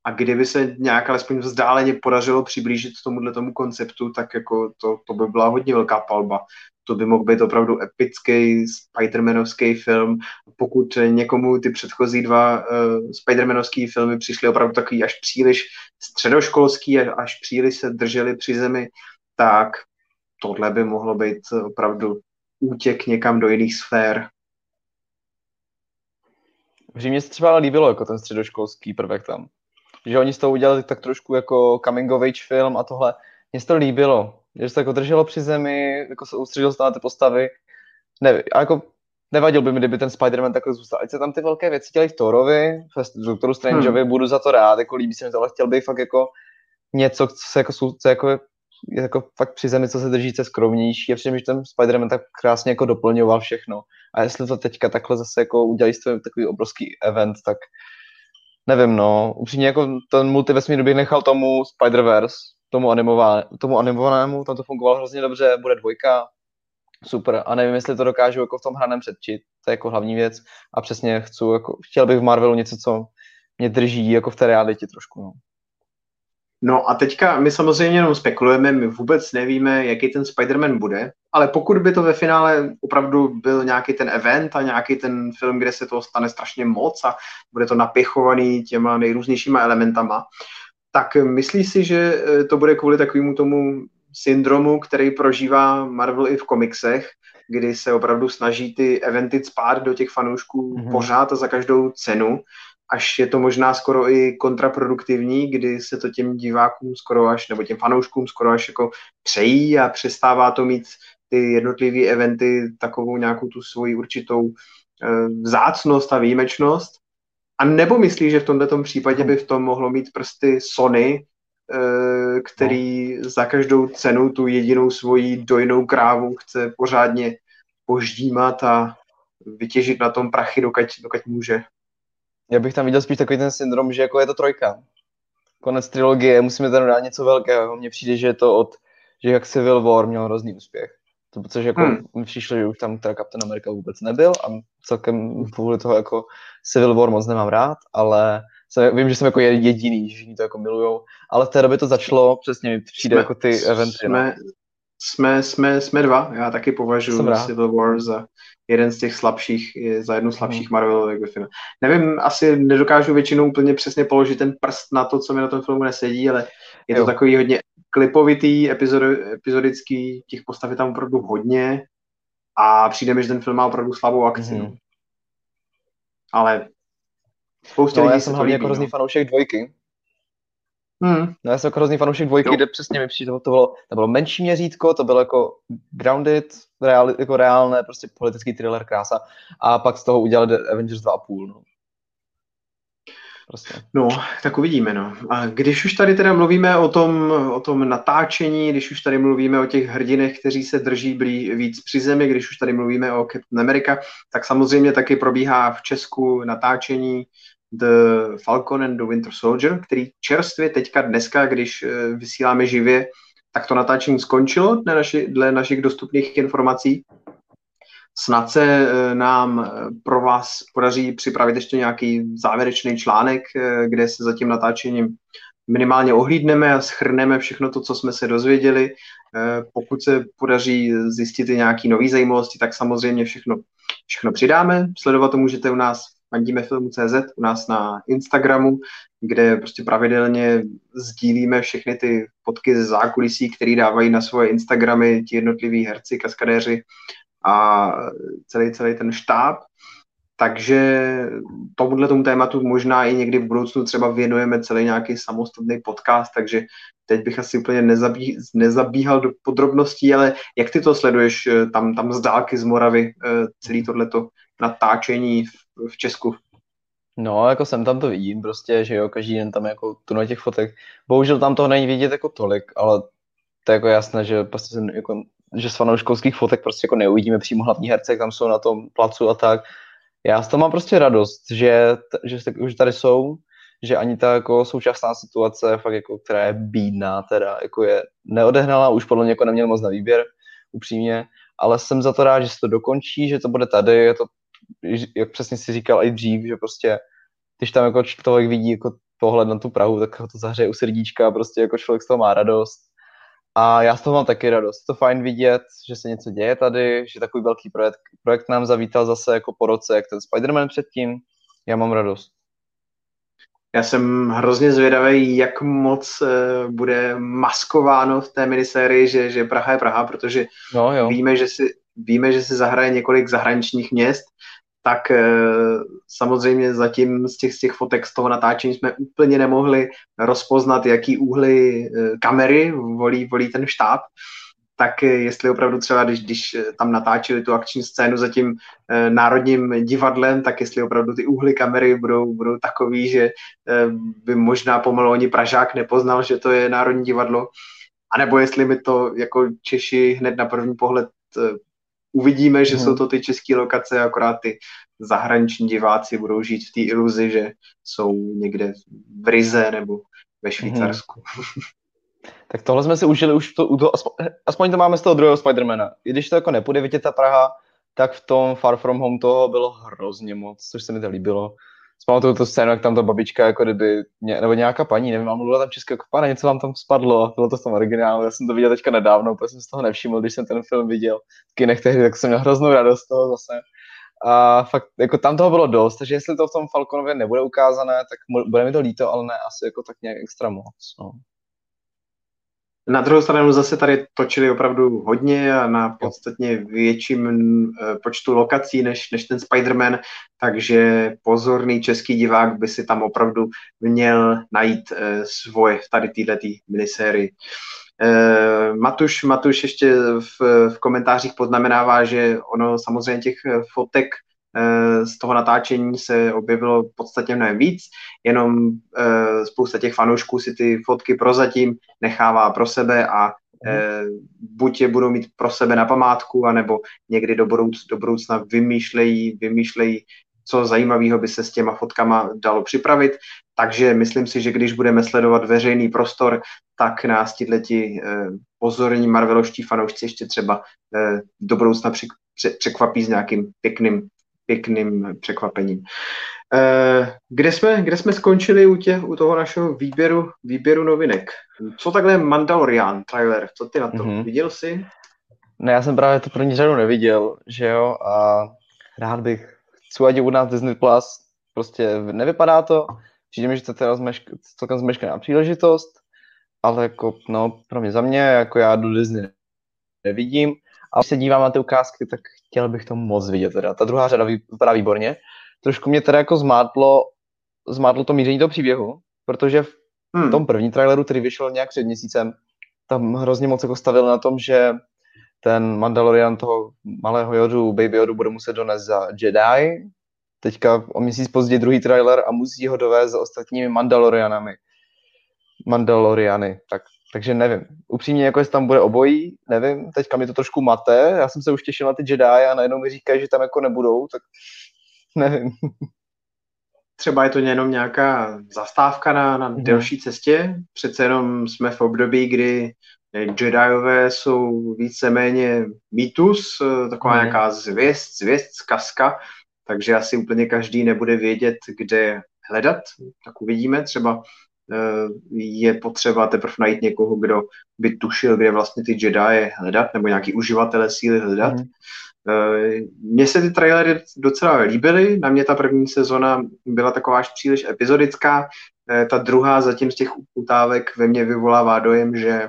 [SPEAKER 1] A kdyby se nějak alespoň vzdáleně podařilo přiblížit tomuhle tomu konceptu, tak jako to, to by byla hodně velká palba. To by mohl být opravdu epický Spider-Manovský film. Pokud někomu ty předchozí dva uh, Spider-Manovský filmy přišly opravdu takový až příliš středoškolský, až příliš se drželi při zemi, tak tohle by mohlo být opravdu útěk někam do jiných sfér.
[SPEAKER 2] Že mě se třeba líbilo jako ten středoškolský prvek tam. Že oni z toho udělali tak trošku jako coming of age film a tohle. Mně se to líbilo, že se to jako drželo při zemi, jako se ustředil se na ty postavy. Ne, a jako nevadil by mi, kdyby ten Spider-Man takhle zůstal. Ať se tam ty velké věci dělají v Thorovi, v Doktoru Strangeovi, hmm. budu za to rád, jako líbí se mi to, ale chtěl bych fakt jako něco, co se jako, co jako je jako fakt při zemi, co se drží, co je skromnější. A přijím, že ten Spider-Man tak krásně jako doplňoval všechno. A jestli to teďka takhle zase jako udělají z toho takový obrovský event, tak nevím, no. Upřímně jako ten multivesmír bych nechal tomu Spider-Verse, tomu, animová, tomu animovanému, tam to fungovalo hrozně dobře, bude dvojka, super. A nevím, jestli to dokážu jako v tom hraném předčit, to je jako hlavní věc. A přesně chci, jako, chtěl bych v Marvelu něco, co mě drží jako v té realitě trošku, no.
[SPEAKER 1] No a teďka my samozřejmě jenom spekulujeme, my vůbec nevíme, jaký ten Spider-Man bude, ale pokud by to ve finále opravdu byl nějaký ten event a nějaký ten film, kde se to stane strašně moc a bude to napěchovaný těma nejrůznějšíma elementama, tak myslí si, že eh, to bude kvůli takovému tomu syndromu, který prožívá Marvel i v komiksech, kdy se opravdu snaží ty eventy spát do těch fanoušků mm-hmm. pořád a za každou cenu až je to možná skoro i kontraproduktivní, kdy se to těm divákům skoro až, nebo těm fanouškům skoro až jako přejí a přestává to mít ty jednotlivé eventy takovou nějakou tu svoji určitou e, vzácnost a výjimečnost. A nebo myslí, že v tomto případě by v tom mohlo mít prsty Sony, e, který no. za každou cenu tu jedinou svoji dojnou krávu chce pořádně poždímat a vytěžit na tom prachy, dokud, dokud může.
[SPEAKER 2] Já bych tam viděl spíš takový ten syndrom, že jako je to trojka. Konec trilogie, musíme tam dát něco velkého. Mně přijde, že je to od, že jak Civil War měl hrozný úspěch. To, což jako hmm. přišlo, že už tam teda Captain America vůbec nebyl a celkem kvůli toho jako Civil War moc nemám rád, ale jsem, vím, že jsem jako jediný, že všichni to jako milujou, ale v té době to začalo, přesně mi přijde jsme, jako ty eventy.
[SPEAKER 1] Jsme, no. jsme, jsme, jsme dva, já taky považuji Civil War za jeden z těch slabších, za jednu z slabších hmm. Marvelových filmů. Nevím, asi nedokážu většinou úplně přesně položit ten prst na to, co mi na tom filmu nesedí, ale je to jo. takový hodně klipovitý, epizod, epizodický, těch postav je tam opravdu hodně a přijde mi, že ten film má opravdu slabou akci. Hmm. Ale
[SPEAKER 2] spousta no, lidí já jsem hlavně jako hrozný no. fanoušek dvojky, Hmm. No, já jsem jako hrozný fanoušek dvojky, jo. kde přesně mi přijde, to bylo, to bylo menší měřítko, to bylo jako grounded, real, jako reálné, prostě politický thriller, krása. A pak z toho udělali Avengers 2,5, no.
[SPEAKER 1] Prostě. No, tak uvidíme, no. A když už tady teda mluvíme o tom, o tom natáčení, když už tady mluvíme o těch hrdinech, kteří se drží blí, víc při zemi, když už tady mluvíme o Captain America, tak samozřejmě taky probíhá v Česku natáčení The Falcon and the Winter Soldier, který čerstvě teďka dneska, když eh, vysíláme živě, tak to natáčení skončilo dle, naši, dle našich dostupných informací. Snad se eh, nám eh, pro vás podaří připravit ještě nějaký závěrečný článek, kde se za tím natáčením minimálně ohlídneme a schrneme všechno to, co jsme se dozvěděli. Pokud se podaří zjistit i nějaké nové zajímavosti, tak samozřejmě všechno, všechno přidáme. Sledovat to můžete u nás fandíme filmu.cz u nás na Instagramu, kde prostě pravidelně sdílíme všechny ty fotky ze zákulisí, které dávají na svoje Instagramy ti jednotliví herci, kaskadéři a celý, celý ten štáb. Takže tomuhle tomu tématu možná i někdy v budoucnu třeba věnujeme celý nějaký samostatný podcast, takže teď bych asi úplně nezabí, nezabíhal do podrobností, ale jak ty to sleduješ eh, tam, tam z dálky z Moravy, eh, celý tohleto natáčení v v Česku.
[SPEAKER 2] No, jako jsem tam to vidím prostě, že jo, každý den tam jako tu na těch fotek. Bohužel tam toho není vidět jako tolik, ale to je jako jasné, že prostě jsem, jako, že z fanouškovských fotek prostě jako neuvidíme přímo hlavní herce, jak tam jsou na tom placu a tak. Já z toho mám prostě radost, že, že už tady jsou, že ani ta jako současná situace, fakt jako, která je bídná, teda jako je neodehnala, už podle mě jako neměl moc na výběr, upřímně, ale jsem za to rád, že se to dokončí, že to bude tady, je to jak přesně si říkal i dřív, že prostě, když tam jako člověk vidí jako pohled na tu Prahu, tak ho to zahřeje u srdíčka prostě jako člověk z toho má radost. A já z toho mám taky radost. Je to fajn vidět, že se něco děje tady, že takový velký projekt, projekt nám zavítal zase jako po roce, jak ten Spider-Man předtím. Já mám radost.
[SPEAKER 1] Já jsem hrozně zvědavý, jak moc uh, bude maskováno v té minisérii, že, že Praha je Praha, protože no, jo. víme, že si, víme, že si zahraje několik zahraničních měst, tak e, samozřejmě zatím z těch, z těch fotek z toho natáčení jsme úplně nemohli rozpoznat, jaký úhly e, kamery volí, volí ten štáb. Tak jestli opravdu třeba, když, když tam natáčeli tu akční scénu za tím eh, národním divadlem, tak jestli opravdu ty úhly kamery budou, budou takový, že eh, by možná pomalu ani Pražák nepoznal, že to je národní divadlo, anebo jestli my to jako Češi hned na první pohled eh, uvidíme, že hmm. jsou to ty české lokace, akorát ty zahraniční diváci budou žít v té iluzi, že jsou někde v Rize nebo ve Švýcarsku. Hmm.
[SPEAKER 2] Tak tohle jsme si užili už to, to aspoň, aspoň to máme z toho druhého Spidermana. I když to jako nepůjde vidět ta Praha, tak v tom Far From Home toho bylo hrozně moc, což se mi to líbilo. Zpamatuju tu scénu, jak tam ta babička, jako kdyby, nebo nějaká paní, nevím, mluvila tam česky, jako pane, něco vám tam spadlo, bylo to v tom originálu, já jsem to viděl teďka nedávno, protože jsem z toho nevšiml, když jsem ten film viděl v kinech tehdy, tak jsem měl hroznou radost z toho zase. A fakt, jako tam toho bylo dost, takže jestli to v tom Falconově nebude ukázané, tak bude mi to líto, ale ne asi jako tak nějak extra moc. No.
[SPEAKER 1] Na druhou stranu zase tady točili opravdu hodně a na podstatně větším eh, počtu lokací než, než ten Spider-Man, takže pozorný český divák by si tam opravdu měl najít eh, svoje v tady této minisérii. Eh, Matuš, Matuš ještě v, v komentářích poznamenává, že ono samozřejmě těch fotek z toho natáčení se objevilo v podstatě mnohem víc, jenom eh, spousta těch fanoušků si ty fotky prozatím nechává pro sebe a eh, buď je budou mít pro sebe na památku, anebo někdy do, budouc, do budoucna vymýšlejí, vymýšlejí, co zajímavého by se s těma fotkama dalo připravit. Takže myslím si, že když budeme sledovat veřejný prostor, tak nás tihleti pozorní marveloští fanoušci ještě třeba do budoucna překvapí s nějakým pěkným pěkným překvapením. Eh, kde jsme, kde jsme skončili u, tě, u toho našeho výběru, výběru novinek? Co takhle Mandalorian trailer, co ty na to? Mm-hmm. Viděl jsi?
[SPEAKER 2] Ne, já jsem právě to první řadu neviděl, že jo, a rád bych, chci ať u nás Disney Plus, prostě nevypadá to, přijde mi, že to teda zmešk, celkem zmeškaná příležitost, ale jako, no, pro mě za mě, jako já do Disney nevidím, a když se dívám na ty ukázky, tak chtěl bych to moc vidět. Teda. Ta druhá řada vypadá výborně. Trošku mě teda jako zmátlo, zmátlo to míření toho příběhu, protože v hmm. tom prvním traileru, který vyšel nějak před měsícem, tam hrozně moc jako stavil na tom, že ten Mandalorian toho malého Jodu, Baby Jodu, bude muset donést za Jedi. Teďka o měsíc později druhý trailer a musí ho dovést za ostatními Mandalorianami. Mandaloriany. Tak takže nevím. Upřímně, jako jestli tam bude obojí, nevím. Teďka mi to trošku mate. Já jsem se už těšil na ty Jedi a najednou mi říkají, že tam jako nebudou, tak nevím.
[SPEAKER 1] Třeba je to jenom nějaká zastávka na, na mm. delší cestě. Přece jenom jsme v období, kdy Jediové jsou víceméně mýtus, taková mm. nějaká zvěst, zvěst, zkazka, takže asi úplně každý nebude vědět, kde hledat. Tak uvidíme, třeba je potřeba teprve najít někoho, kdo by tušil, kde vlastně ty Jedi hledat, nebo nějaký uživatele síly hledat. Mm. Mně se ty trailery docela líbily, na mě ta první sezona byla taková až příliš epizodická, eh, ta druhá zatím z těch utávek ve mně vyvolává dojem, že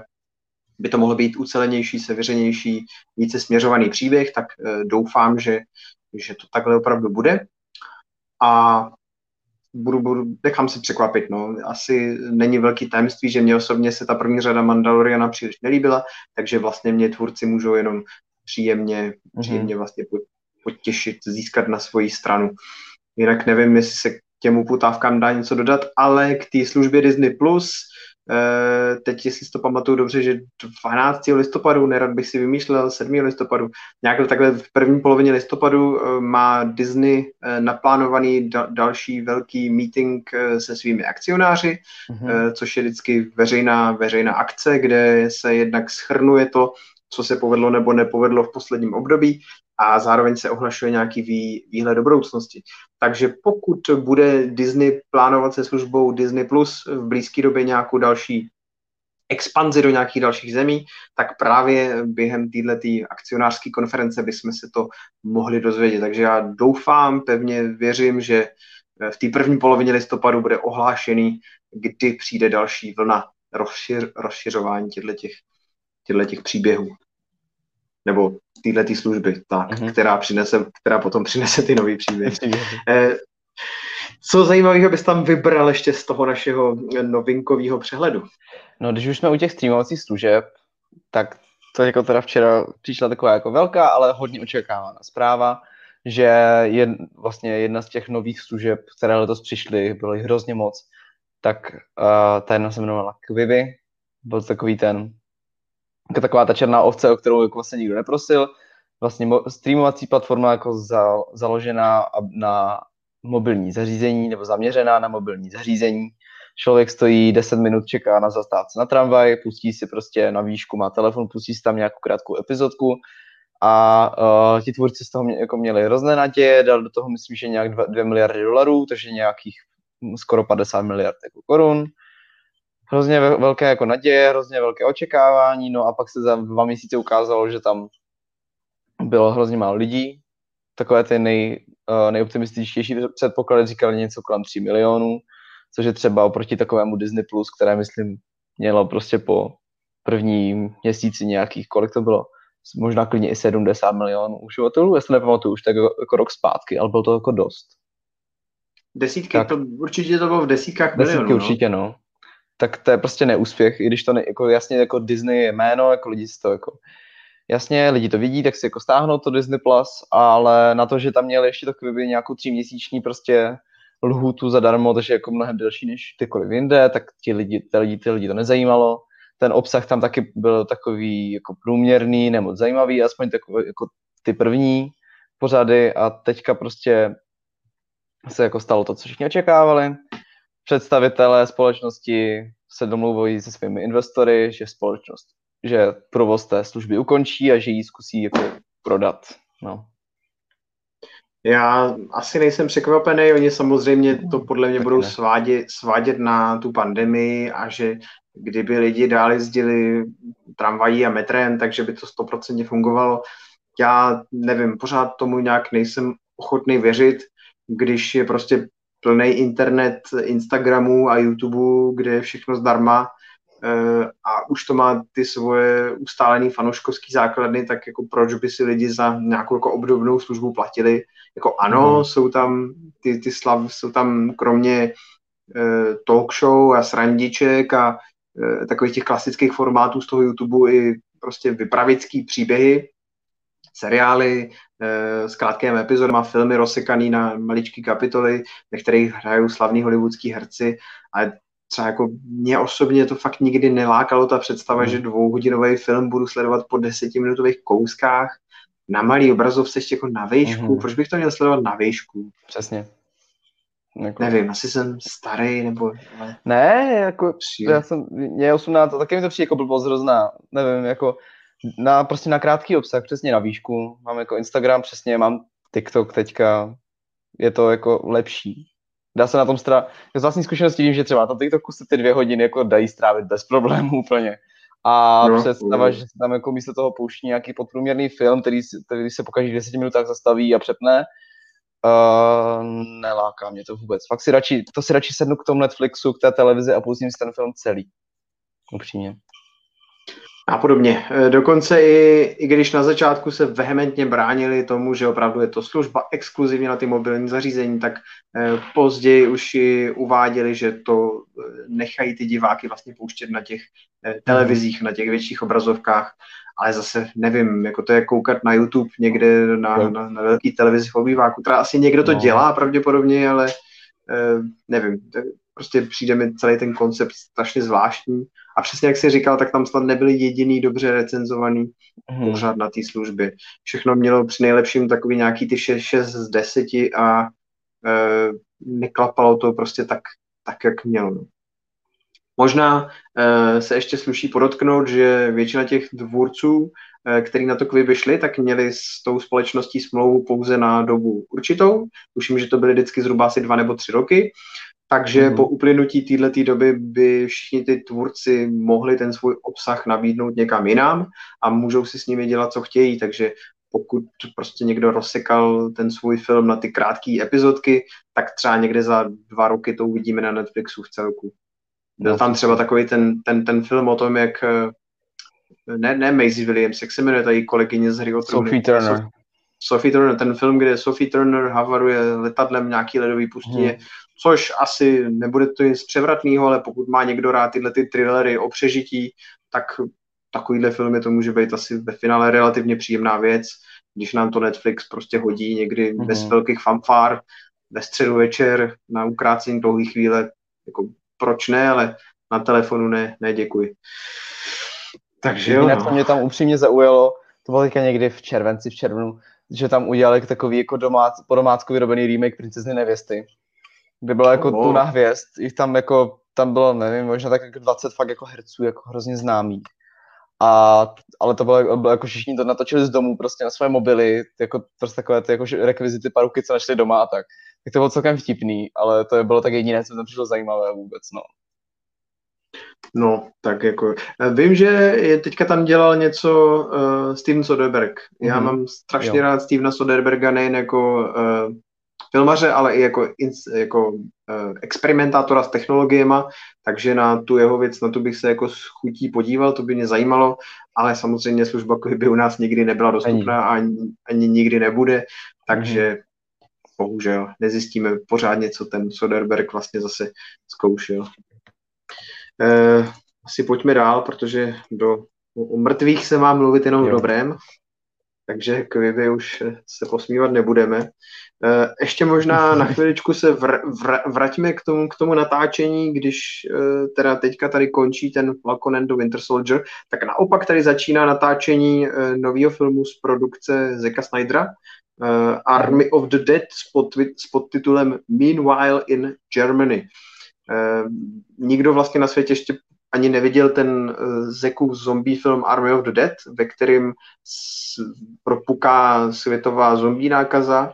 [SPEAKER 1] by to mohlo být ucelenější, sevěřenější, více směřovaný příběh, tak doufám, že, že to takhle opravdu bude. A budu, budu, nechám si překvapit, no. Asi není velký tajemství, že mě osobně se ta první řada Mandaloriana příliš nelíbila, takže vlastně mě tvůrci můžou jenom příjemně, mm-hmm. příjemně vlastně potěšit, získat na svoji stranu. Jinak nevím, jestli se k těm uputávkám dá něco dodat, ale k té službě Disney Plus teď, jestli si to pamatuju dobře, že 12. listopadu, nerad bych si vymýšlel, 7. listopadu, nějak takhle v první polovině listopadu eh, má Disney eh, naplánovaný další velký meeting se svými akcionáři, mm-hmm. což je vždycky veřejná, veřejná akce, kde se jednak schrnuje to, co se povedlo nebo nepovedlo v posledním období a zároveň se ohlašuje nějaký vý, výhled do budoucnosti. Takže pokud bude Disney plánovat se službou Disney Plus v blízké době nějakou další expanzi do nějakých dalších zemí, tak právě během této akcionářské konference bychom se to mohli dozvědět. Takže já doufám, pevně věřím, že v té první polovině listopadu bude ohlášený, kdy přijde další vlna rozšir, rozšiřování těchto těch příběhů. Nebo tyhle ty služby, tak, mm-hmm. která, přinese, která potom přinese ty nový příběhy. Eh, co zajímavého bys tam vybral ještě z toho našeho novinkového přehledu?
[SPEAKER 2] No, když už jsme u těch streamovacích služeb, tak to jako teda včera přišla taková jako velká, ale hodně očekávaná zpráva, že je vlastně jedna z těch nových služeb, které letos přišly, bylo jich hrozně moc, tak uh, ta jedna se jmenovala Quibi, byl to takový ten, taková ta černá ovce, o kterou jako vlastně nikdo neprosil, vlastně mo- streamovací platforma jako za, založená na mobilní zařízení nebo zaměřená na mobilní zařízení. Člověk stojí 10 minut, čeká na zastávce na tramvaj, pustí si prostě na výšku, má telefon, pustí si tam nějakou krátkou epizodku a uh, ti tvůrci z toho mě, jako měli hrozné naděje, dal do toho myslím, že nějak 2 miliardy dolarů, takže nějakých skoro 50 miliard jako korun. Hrozně velké jako naděje, hrozně velké očekávání, no a pak se za dva měsíce ukázalo, že tam bylo hrozně málo lidí. Takové ty nej, uh, nejoptimističtější předpoklady říkali něco kolem 3 milionů, což je třeba oproti takovému Disney+, Plus, které myslím mělo prostě po první měsíci nějakých, kolik to bylo, možná klidně i 70 milionů uživatelů, jestli nepamatuju, už tak jako, jako rok zpátky, ale bylo to jako dost.
[SPEAKER 1] Desítky, tak, to určitě to bylo v desítkách
[SPEAKER 2] desítky milionů. Desítky no. určitě, no. Tak to je prostě neúspěch, i když to ne, jako jasně jako Disney je jméno, jako lidi si to jako jasně, lidi to vidí, tak si jako stáhnou to Disney+, Plus, ale na to, že tam měli ještě takový nějakou tříměsíční prostě lhůtu zadarmo, takže jako mnohem delší než kdykoliv jinde, tak ti lidi, ty lidi, ty lidi to nezajímalo. Ten obsah tam taky byl takový jako průměrný, nemoc zajímavý, aspoň takový jako ty první pořady a teďka prostě se jako stalo to, co všichni očekávali. Představitelé společnosti se domluvují se svými investory, že společnost, že provoz té služby ukončí a že ji zkusí jako prodat. No.
[SPEAKER 1] Já asi nejsem překvapený, oni samozřejmě to podle mě budou svádět, svádět na tu pandemii a že kdyby lidi dál jezdili tramvají a metrem, takže by to stoprocentně fungovalo. Já nevím, pořád tomu nějak nejsem ochotný věřit, když je prostě plný internet Instagramu a YouTubeu, kde je všechno zdarma eh, a už to má ty svoje ustálené fanouškovské základny, tak jako proč by si lidi za nějakou jako obdobnou službu platili. Jako ano, mm. jsou tam ty, ty slav, jsou tam kromě uh, talk show a srandiček a uh, takových těch klasických formátů z toho YouTube i prostě vypravický příběhy, seriály s krátkými epizodama, filmy rozsekaný na maličké kapitoly, ve kterých hrajou slavní hollywoodský herci, ale třeba jako mě osobně to fakt nikdy nelákalo ta představa, hmm. že dvouhodinový film budu sledovat po desetiminutových kouskách na malý obrazovce ještě jako na výšku. Mm-hmm. Proč bych to měl sledovat na výšku?
[SPEAKER 2] Přesně.
[SPEAKER 1] Jako... Nevím, asi jsem starý, nebo...
[SPEAKER 2] Ne, jako, Přijde. já jsem, mě 18, taky mi to přijde jako blbost hrozná, nevím, jako, na, prostě na krátký obsah, přesně na výšku. Mám jako Instagram, přesně, mám TikTok teďka, je to jako lepší. Dá se na tom stra... Z vlastní zkušenosti vím, že třeba na TikToku se ty dvě hodiny jako dají strávit bez problémů úplně. A no, představa, no. že se tam jako místo toho pouští nějaký podprůměrný film, který, který se po každých 10 minutách zastaví a přepne, uh, neláká mě to vůbec. Fakt si radši, to si radši sednu k tomu Netflixu, k té televizi a pustím si ten film celý. Upřímně.
[SPEAKER 1] A podobně. E, dokonce i, i když na začátku se vehementně bránili tomu, že opravdu je to služba exkluzivně na ty mobilní zařízení, tak eh, později už i uváděli, že to e, nechají ty diváky vlastně pouštět na těch televizích, na těch větších obrazovkách, ale zase nevím, jako to je koukat na YouTube někde na, na, na velký televizi v obýváku. Teda asi někdo to no. dělá pravděpodobně, ale nevím, prostě přijde mi celý ten koncept strašně zvláštní. A přesně jak jsi říkal, tak tam snad nebyli jediný dobře recenzovaný hmm. pořád na té službě. Všechno mělo při nejlepším takový nějaký ty 6, 6 z 10 a e, neklapalo to prostě tak, tak jak mělo. No. Možná e, se ještě sluší podotknout, že většina těch dvůrců, e, který na to kviby šli, tak měli s tou společností smlouvu pouze na dobu určitou. Tuším, že to byly vždycky zhruba asi dva nebo tři roky. Takže mm. po uplynutí této doby by všichni ty tvůrci mohli ten svůj obsah nabídnout někam jinam a můžou si s nimi dělat, co chtějí. Takže pokud prostě někdo rozsekal ten svůj film na ty krátké epizodky, tak třeba někde za dva roky to uvidíme na Netflixu v celku. Byl tam třeba takový ten, ten, ten film o tom, jak eh, ne, ne Maisie Williams, jak se jmenuje ta její kolegyně z hry o
[SPEAKER 2] Sophie Turner.
[SPEAKER 1] Sophie Turner, ten film, kde Sophie Turner havaruje letadlem nějaký ledový pustině, hmm. Což asi nebude to nic převratného, ale pokud má někdo rád tyhle ty thrillery o přežití, tak takovýhle filmy to může být asi ve finále relativně příjemná věc, když nám to Netflix prostě hodí někdy mm-hmm. bez velkých fanfár, ve středu večer na ukrácení dlouhé chvíle, jako proč ne, ale na telefonu ne, ne děkuji.
[SPEAKER 2] Takže jo. No. mě tam upřímně zaujalo, to bylo teďka někdy v červenci, v červnu, že tam udělali takový jako domác, po domácku vyrobený remake Princezny nevěsty, kde byla jako oh. tu hvězd, jich tam jako, tam bylo, nevím, možná tak jako 20 fakt jako herců, jako hrozně známých. A, ale to bylo, bylo jako všichni to natočili z domu, prostě na své mobily, jako prostě takové ty jako rekvizity paruky, co našli doma a tak. Tak to bylo celkem vtipný, ale to bylo tak jediné, co tam přišlo zajímavé vůbec, no.
[SPEAKER 1] No, tak jako, eh, vím, že je teďka tam dělal něco uh, Steven Soderbergh. Já mm-hmm. mám strašně jo. rád Stevena Soderberga nejen jako uh, filmaře, ale i jako, jako uh, experimentátora s technologiemi, takže na tu jeho věc, na tu bych se jako s chutí podíval, to by mě zajímalo, ale samozřejmě služba by u nás nikdy nebyla dostupná ani, ani, ani nikdy nebude, takže mm-hmm. bohužel nezjistíme pořádně, co ten Soderberg vlastně zase zkoušel. Uh, asi pojďme dál, protože do o mrtvých se má mluvit jenom jo. v dobrém, takže k Vivi už se posmívat nebudeme. Eh, ještě možná na chviličku se vr, vr, vraťme k tomu, k tomu natáčení, když eh, teda teďka tady končí ten Falcon and the Winter Soldier, tak naopak tady začíná natáčení eh, nového filmu z produkce Zeka Snydera, Army of the Dead s, pod, s podtitulem Meanwhile in Germany. Nikdo vlastně na světě ještě ani neviděl ten Zekův zombie film Army of the Dead, ve kterém propuká světová zombie nákaza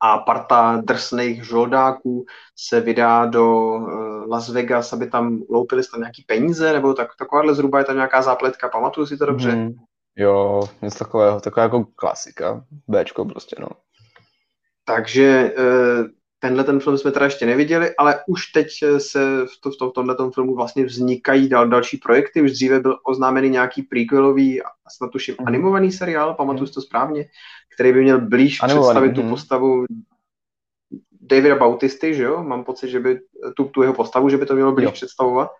[SPEAKER 1] a parta drsných žoldáků se vydá do eh, Las Vegas, aby tam loupili tam nějaký peníze, nebo tak, takováhle zhruba je tam nějaká zápletka, pamatuju si to dobře? Hmm.
[SPEAKER 2] Jo, něco takového, taková jako klasika, Bčko prostě, no.
[SPEAKER 1] Takže eh, tenhle ten film jsme teda ještě neviděli, ale už teď se v, to, v, to, v tomhle filmu vlastně vznikají dal, další projekty. Už dříve byl oznámený nějaký prequelový, snad tuším, mm. animovaný seriál, pamatuju si to správně, který by měl blíž animovaný, představit mm. tu mhm. postavu Davida Bautisty, že jo? Mám pocit, že by tu, tu jeho postavu, že by to mělo blíž jo. představovat.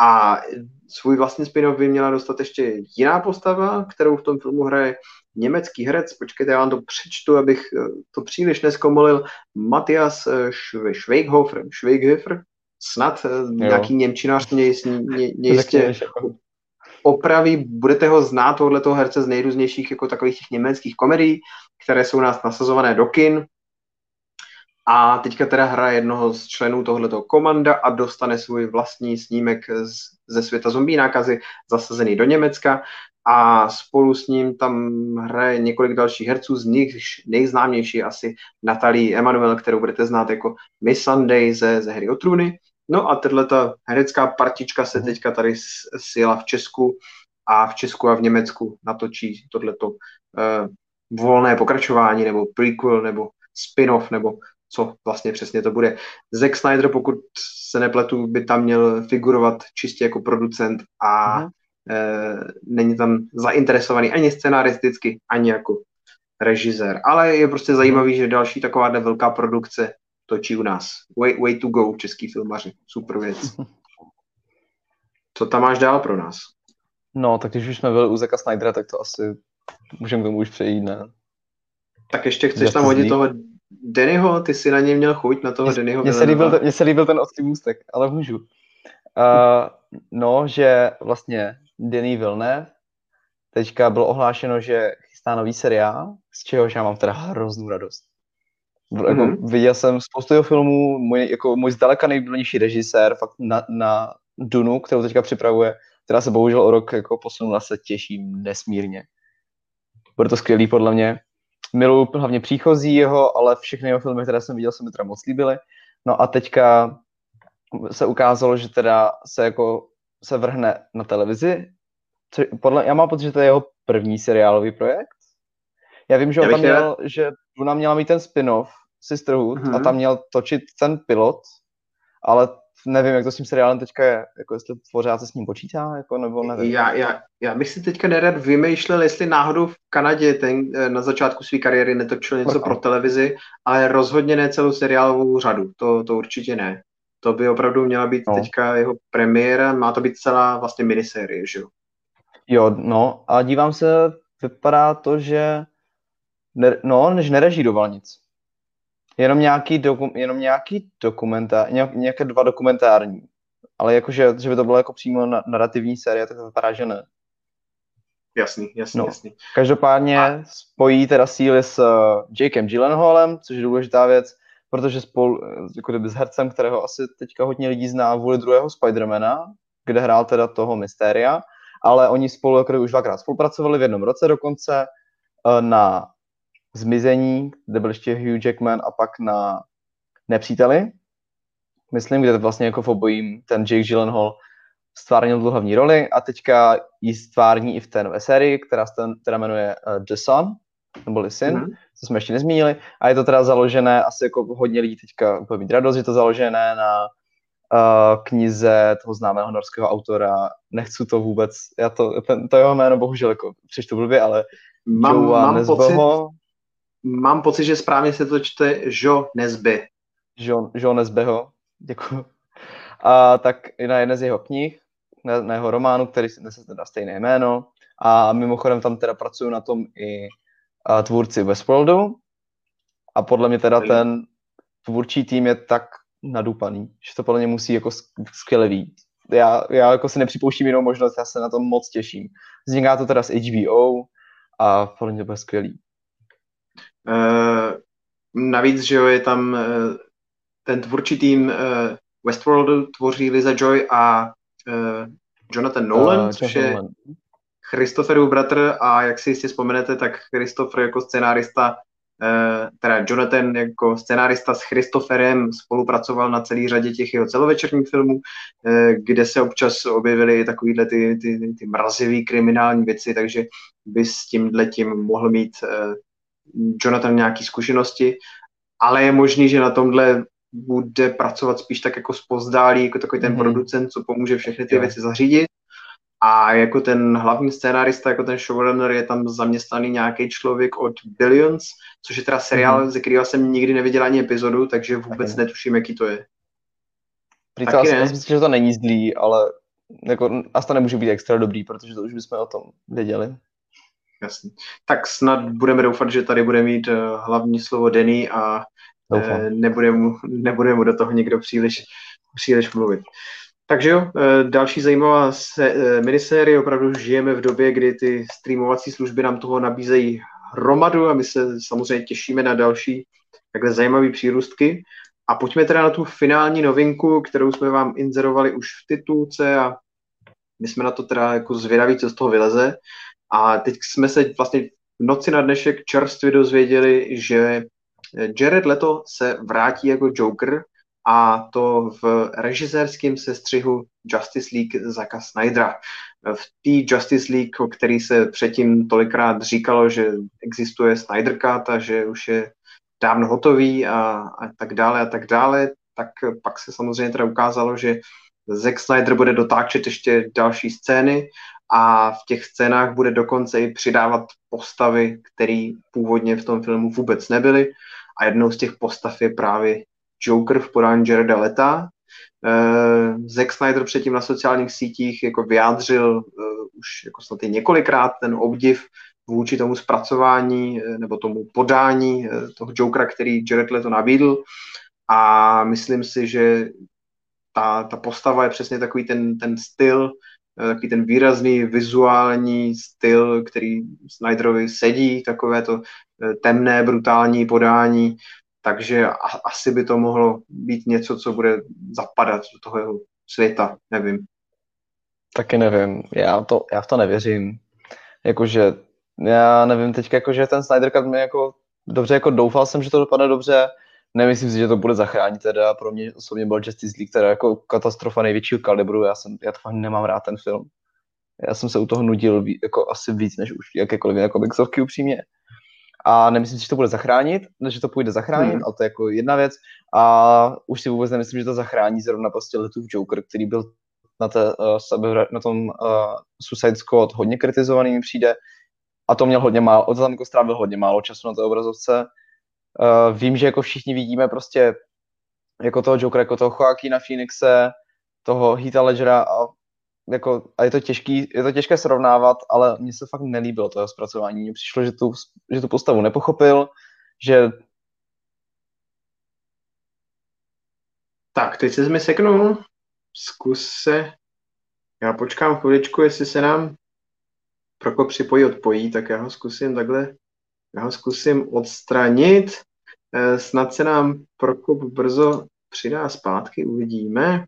[SPEAKER 1] A svůj vlastní spin by měla dostat ještě jiná postava, kterou v tom filmu hraje německý herec, počkejte, já vám to přečtu, abych eh, to příliš neskomolil, Matthias eh, Schweighofer, Schweighofer, snad eh, jo. nějaký němčinář mě, mě, mě jistě opraví, budete ho znát, tohoto herce z nejrůznějších jako takových těch německých komedií, které jsou nás nasazované do kin, a teďka teda hraje jednoho z členů tohoto komanda a dostane svůj vlastní snímek z, ze světa zombie nákazy zasazený do Německa a spolu s ním tam hraje několik dalších herců, z nich nejznámější asi Natalie Emanuel, kterou budete znát jako Miss Sunday ze, ze hry o trůny. No a tato herecká partička se teďka tady sjela v Česku a v Česku a v Německu natočí tohleto uh, volné pokračování nebo prequel nebo spin-off nebo co vlastně přesně to bude. Zack Snyder, pokud se nepletu, by tam měl figurovat čistě jako producent a uh-huh. E, není tam zainteresovaný ani scenaristicky, ani jako režisér. Ale je prostě zajímavý, že další taková velká produkce točí u nás. Way, way to go, český filmaři. Super věc. Co tam máš dál pro nás?
[SPEAKER 2] No, tak když už jsme byli u Zeka Snydera, tak to asi můžeme k tomu už přejít, ne?
[SPEAKER 1] Tak ještě chceš tam hodit toho Dennyho, ty si na něj měl chuť, na toho Dennyho
[SPEAKER 2] Mně se, líbil, mně se líbil ten ostrý můstek, ale můžu. Uh, no, že vlastně Denny Villeneuve teďka bylo ohlášeno, že chystá nový seriál, z čehož já mám teda hroznou radost. Mm-hmm. Jako, viděl jsem spoustu jeho filmů, můj, jako můj zdaleka nejbližší režisér fakt na, na Dunu, kterou teďka připravuje, která se bohužel o rok jako posunula, se těším nesmírně. Bude to skvělý podle mě miluju hlavně příchozí jeho, ale všechny jeho filmy, které jsem viděl, se mi teda moc líbily. No a teďka se ukázalo, že teda se jako se vrhne na televizi. Co, podle, já mám pocit, že to je jeho první seriálový projekt. Já vím, že on tam měl, že ona měla mít ten spin-off Sisterhood mm-hmm. a mhm. tam měl točit ten pilot, ale nevím, jak to s tím seriálem teďka je, jako jestli pořád se s ním počítá, jako, nebo nevím.
[SPEAKER 1] Já, já, já bych si teďka nerad vymýšlel, jestli náhodou v Kanadě ten, eh, na začátku své kariéry netočil něco pro televizi, ale rozhodně ne celou seriálovou řadu, to, to určitě ne. To by opravdu měla být no. teďka jeho premiéra, má to být celá vlastně minisérie, že jo?
[SPEAKER 2] Jo, no a dívám se, vypadá to, že ne, no, než nerežíroval nic. Jenom nějaký, doku, jenom nějaký dokumentár, nějaké dva dokumentární. Ale jakože, že by to bylo jako přímo na, narrativní série, tak to vypadá, že ne.
[SPEAKER 1] Jasný, jasný, no. jasný.
[SPEAKER 2] Každopádně a... spojí teda síly s uh, Jakem Gyllenhaalem, což je důležitá věc, protože spolu, jako kdyby s hercem, kterého asi teďka hodně lidí zná vůli druhého Spidermana, kde hrál teda toho Mysteria, ale oni spolu jako už dvakrát spolupracovali v jednom roce dokonce uh, na Zmizení, kde byl ještě Hugh Jackman a pak na Nepříteli, myslím, kde vlastně jako v obojím ten Jake Gyllenhaal stvárnil tu hlavní roli a teďka ji stvární i v té nové sérii, která se jmenuje uh, The Son, neboli Syn, mm-hmm. co jsme ještě nezmínili. A je to teda založené, asi jako hodně lidí teďka bude mít radost, je to založené na uh, knize toho známého norského autora. Nechci to vůbec, já to, ten, to jeho jméno bohužel jako přečtu blbě, ale
[SPEAKER 1] mám, Joa mám pocit, mám pocit, že správně se to čte Jo Nesby.
[SPEAKER 2] Jo, jo Nesbyho, děkuji. A tak i na jedné z jeho knih, na, na jeho románu, který nese teda stejné jméno. A mimochodem tam teda pracují na tom i a, tvůrci Westworldu. A podle mě teda ten tvůrčí tým je tak nadupaný, že to podle mě musí jako skvěle vít. Já, já jako si nepřipouštím jinou možnost, já se na to moc těším. Vzniká to teda s HBO a podle mě to bude skvělý.
[SPEAKER 1] Uh, navíc, že jo, je tam uh, ten tvůrčí tým uh, Westworldu tvoří Liza Joy a uh, Jonathan Nolan, uh, což je Christopherův bratr a jak si jistě vzpomenete, tak Christopher jako scenárista, uh, teda Jonathan jako scenárista s Christopherem spolupracoval na celý řadě těch jeho celovečerních filmů, uh, kde se občas objevily takovýhle ty, ty, ty mrazivý kriminální věci, takže by s tímhle tím mohl mít uh, Jonathan nějaké zkušenosti, ale je možný, že na tomhle bude pracovat spíš tak jako spozdálí, jako takový ten mm-hmm. producent, co pomůže všechny ty yeah. věci zařídit. A jako ten hlavní scénárista, jako ten showrunner, je tam zaměstnaný nějaký člověk od Billions, což je teda seriál, mm-hmm. ze kterého jsem nikdy neviděl ani epizodu, takže vůbec okay. netuším, jaký to je.
[SPEAKER 2] Taky já si myslím, že to není zlý, ale jako, asi to nemůže být extra dobrý, protože to už bychom o tom věděli.
[SPEAKER 1] Jasně. Tak snad budeme doufat, že tady bude mít uh, hlavní slovo Denny a uh, nebude, mu, nebude mu do toho někdo příliš, příliš mluvit. Takže jo, uh, další zajímavá se, uh, minisérie, opravdu žijeme v době, kdy ty streamovací služby nám toho nabízejí hromadu a my se samozřejmě těšíme na další takhle zajímavé přírůstky. A pojďme teda na tu finální novinku, kterou jsme vám inzerovali už v titulce a my jsme na to teda jako zvědaví, co z toho vyleze. A teď jsme se vlastně v noci na dnešek čerstvě dozvěděli, že Jared Leto se vrátí jako Joker a to v režisérském sestřihu Justice League Zaka Snydera. V té Justice League, o který se předtím tolikrát říkalo, že existuje Snyder Cut a že už je dávno hotový a, a tak dále a tak dále, tak pak se samozřejmě teda ukázalo, že Zack Snyder bude dotáčet ještě další scény a v těch scénách bude dokonce i přidávat postavy, které původně v tom filmu vůbec nebyly a jednou z těch postav je právě Joker v podání Jareda Leta. Uh, Zack Snyder předtím na sociálních sítích jako vyjádřil uh, už jako snad i několikrát ten obdiv vůči tomu zpracování uh, nebo tomu podání toho Jokera, který Jared Leto nabídl a myslím si, že ta, ta postava je přesně takový ten, ten styl, Eh, takový ten výrazný vizuální styl, který Snyderovi sedí, takové to eh, temné, brutální podání, takže asi by to mohlo být něco, co bude zapadat do toho jeho světa, nevím.
[SPEAKER 2] Taky nevím, já, to, já v to nevěřím. Jakože, já nevím teď, jakože ten Snyder Cut mi jako dobře, jako doufal jsem, že to dopadne dobře, Nemyslím si, že to bude zachránit teda, pro mě osobně byl Justice League teda jako katastrofa největšího kalibru, já, jsem, já to fakt nemám rád ten film. Já jsem se u toho nudil jako asi víc, než už jakékoliv jako komiksovky upřímně. A nemyslím si, že to bude zachránit, že to půjde zachránit, hmm. ale to je jako jedna věc a už si vůbec nemyslím, že to zachrání zrovna prostě letův Joker, který byl na, té, uh, sebe, na tom uh, Suicide Squad hodně kritizovaný mi přijde a to měl hodně málo, od tam jako strávil hodně málo času na té obrazovce. Uh, vím, že jako všichni vidíme prostě jako toho Jokera, jako toho Joaquina Phoenixe, toho Heatha Ledgera a jako, a je to, těžký, je to těžké srovnávat, ale mně se fakt nelíbilo to zpracování. Mně přišlo, že tu, že tu postavu nepochopil, že...
[SPEAKER 1] Tak, teď se mi seknul. Zkus se... Já počkám chviličku, jestli se nám Prokop připojí, odpojí, tak já ho zkusím takhle, já ho zkusím odstranit. Eh, snad se nám Prokop brzo přidá zpátky, uvidíme,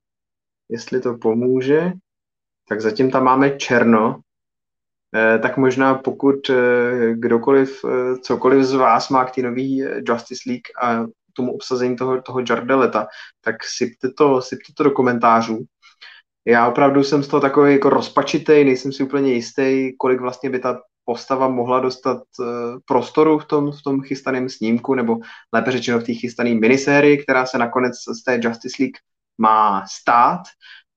[SPEAKER 1] jestli to pomůže tak zatím tam máme černo, eh, tak možná pokud eh, kdokoliv, eh, cokoliv z vás má k té nový Justice League a tomu obsazení toho, toho Jardeleta, tak sypte to, sypte to do komentářů. Já opravdu jsem z toho takový jako rozpačitej, nejsem si úplně jistý, kolik vlastně by ta postava mohla dostat prostoru v tom, v tom chystaném snímku, nebo lépe řečeno v té chystané minisérii, která se nakonec z té Justice League má stát.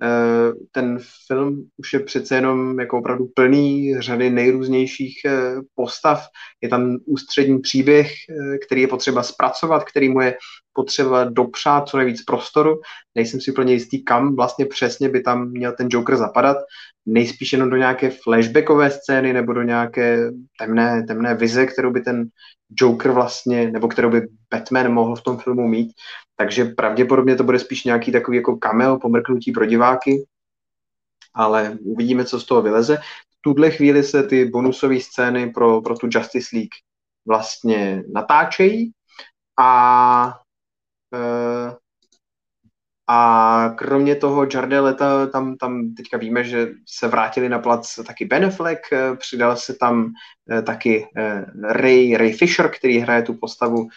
[SPEAKER 1] Eh, ten film už je přece jenom jako opravdu plný řady nejrůznějších eh, postav. Je tam ústřední příběh, eh, který je potřeba zpracovat, který mu je potřeba dopřát co nejvíc prostoru. Nejsem si úplně jistý, kam vlastně přesně by tam měl ten Joker zapadat. Nejspíš jenom do nějaké flashbackové scény nebo do nějaké temné, temné vize, kterou by ten Joker vlastně, nebo kterou by Batman mohl v tom filmu mít. Takže pravděpodobně to bude spíš nějaký takový jako cameo, pomrknutí pro diváky, ale uvidíme, co z toho vyleze. V tuhle chvíli se ty bonusové scény pro, pro tu Justice League vlastně natáčejí a e, a kromě toho Jardeleta, tam, tam teďka víme, že se vrátili na plac taky Beneflek, eh, přidal se tam eh, taky eh, Ray, Ray Fisher, který hraje tu postavu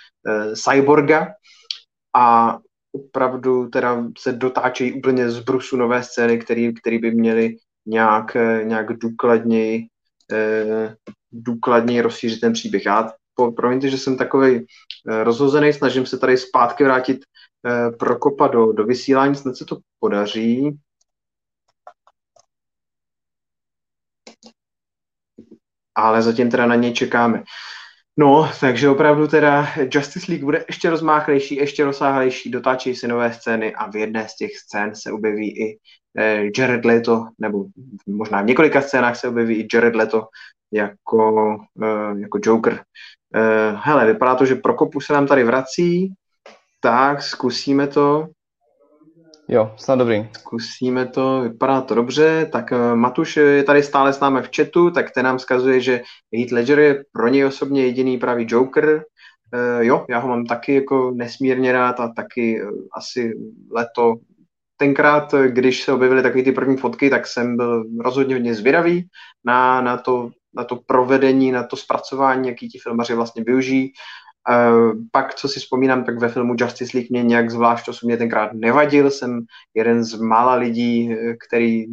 [SPEAKER 1] Cyborga a opravdu teda se dotáčejí úplně z brusu nové scény, které který by měly nějak, nějak důkladněji, důkladněji rozšířit ten příběh. Já promiňte, že jsem takový rozhozený, snažím se tady zpátky vrátit Prokopa do, do vysílání, snad se to podaří. Ale zatím teda na něj čekáme. No, takže opravdu teda Justice League bude ještě rozmáchlejší, ještě rozsáhlejší, dotáčí se nové scény a v jedné z těch scén se objeví i eh, Jared Leto, nebo možná v několika scénách se objeví i Jared Leto jako, eh, jako Joker. Eh, hele, vypadá to, že Prokopu se nám tady vrací, tak, zkusíme to.
[SPEAKER 2] Jo, snad dobrý.
[SPEAKER 1] Zkusíme to, vypadá to dobře. Tak uh, Matuš je tady stále s námi v chatu, tak ten nám zkazuje, že Heath Ledger je pro něj osobně jediný pravý Joker. Uh, jo, já ho mám taky jako nesmírně rád a taky uh, asi leto tenkrát, když se objevily takové ty první fotky, tak jsem byl rozhodně hodně zvědavý na, na, to, na to provedení, na to zpracování, jaký ti filmaři vlastně využijí. Uh, pak, co si vzpomínám, tak ve filmu Justice League mě nějak zvlášť osobně tenkrát nevadil. Jsem jeden z mála lidí, který,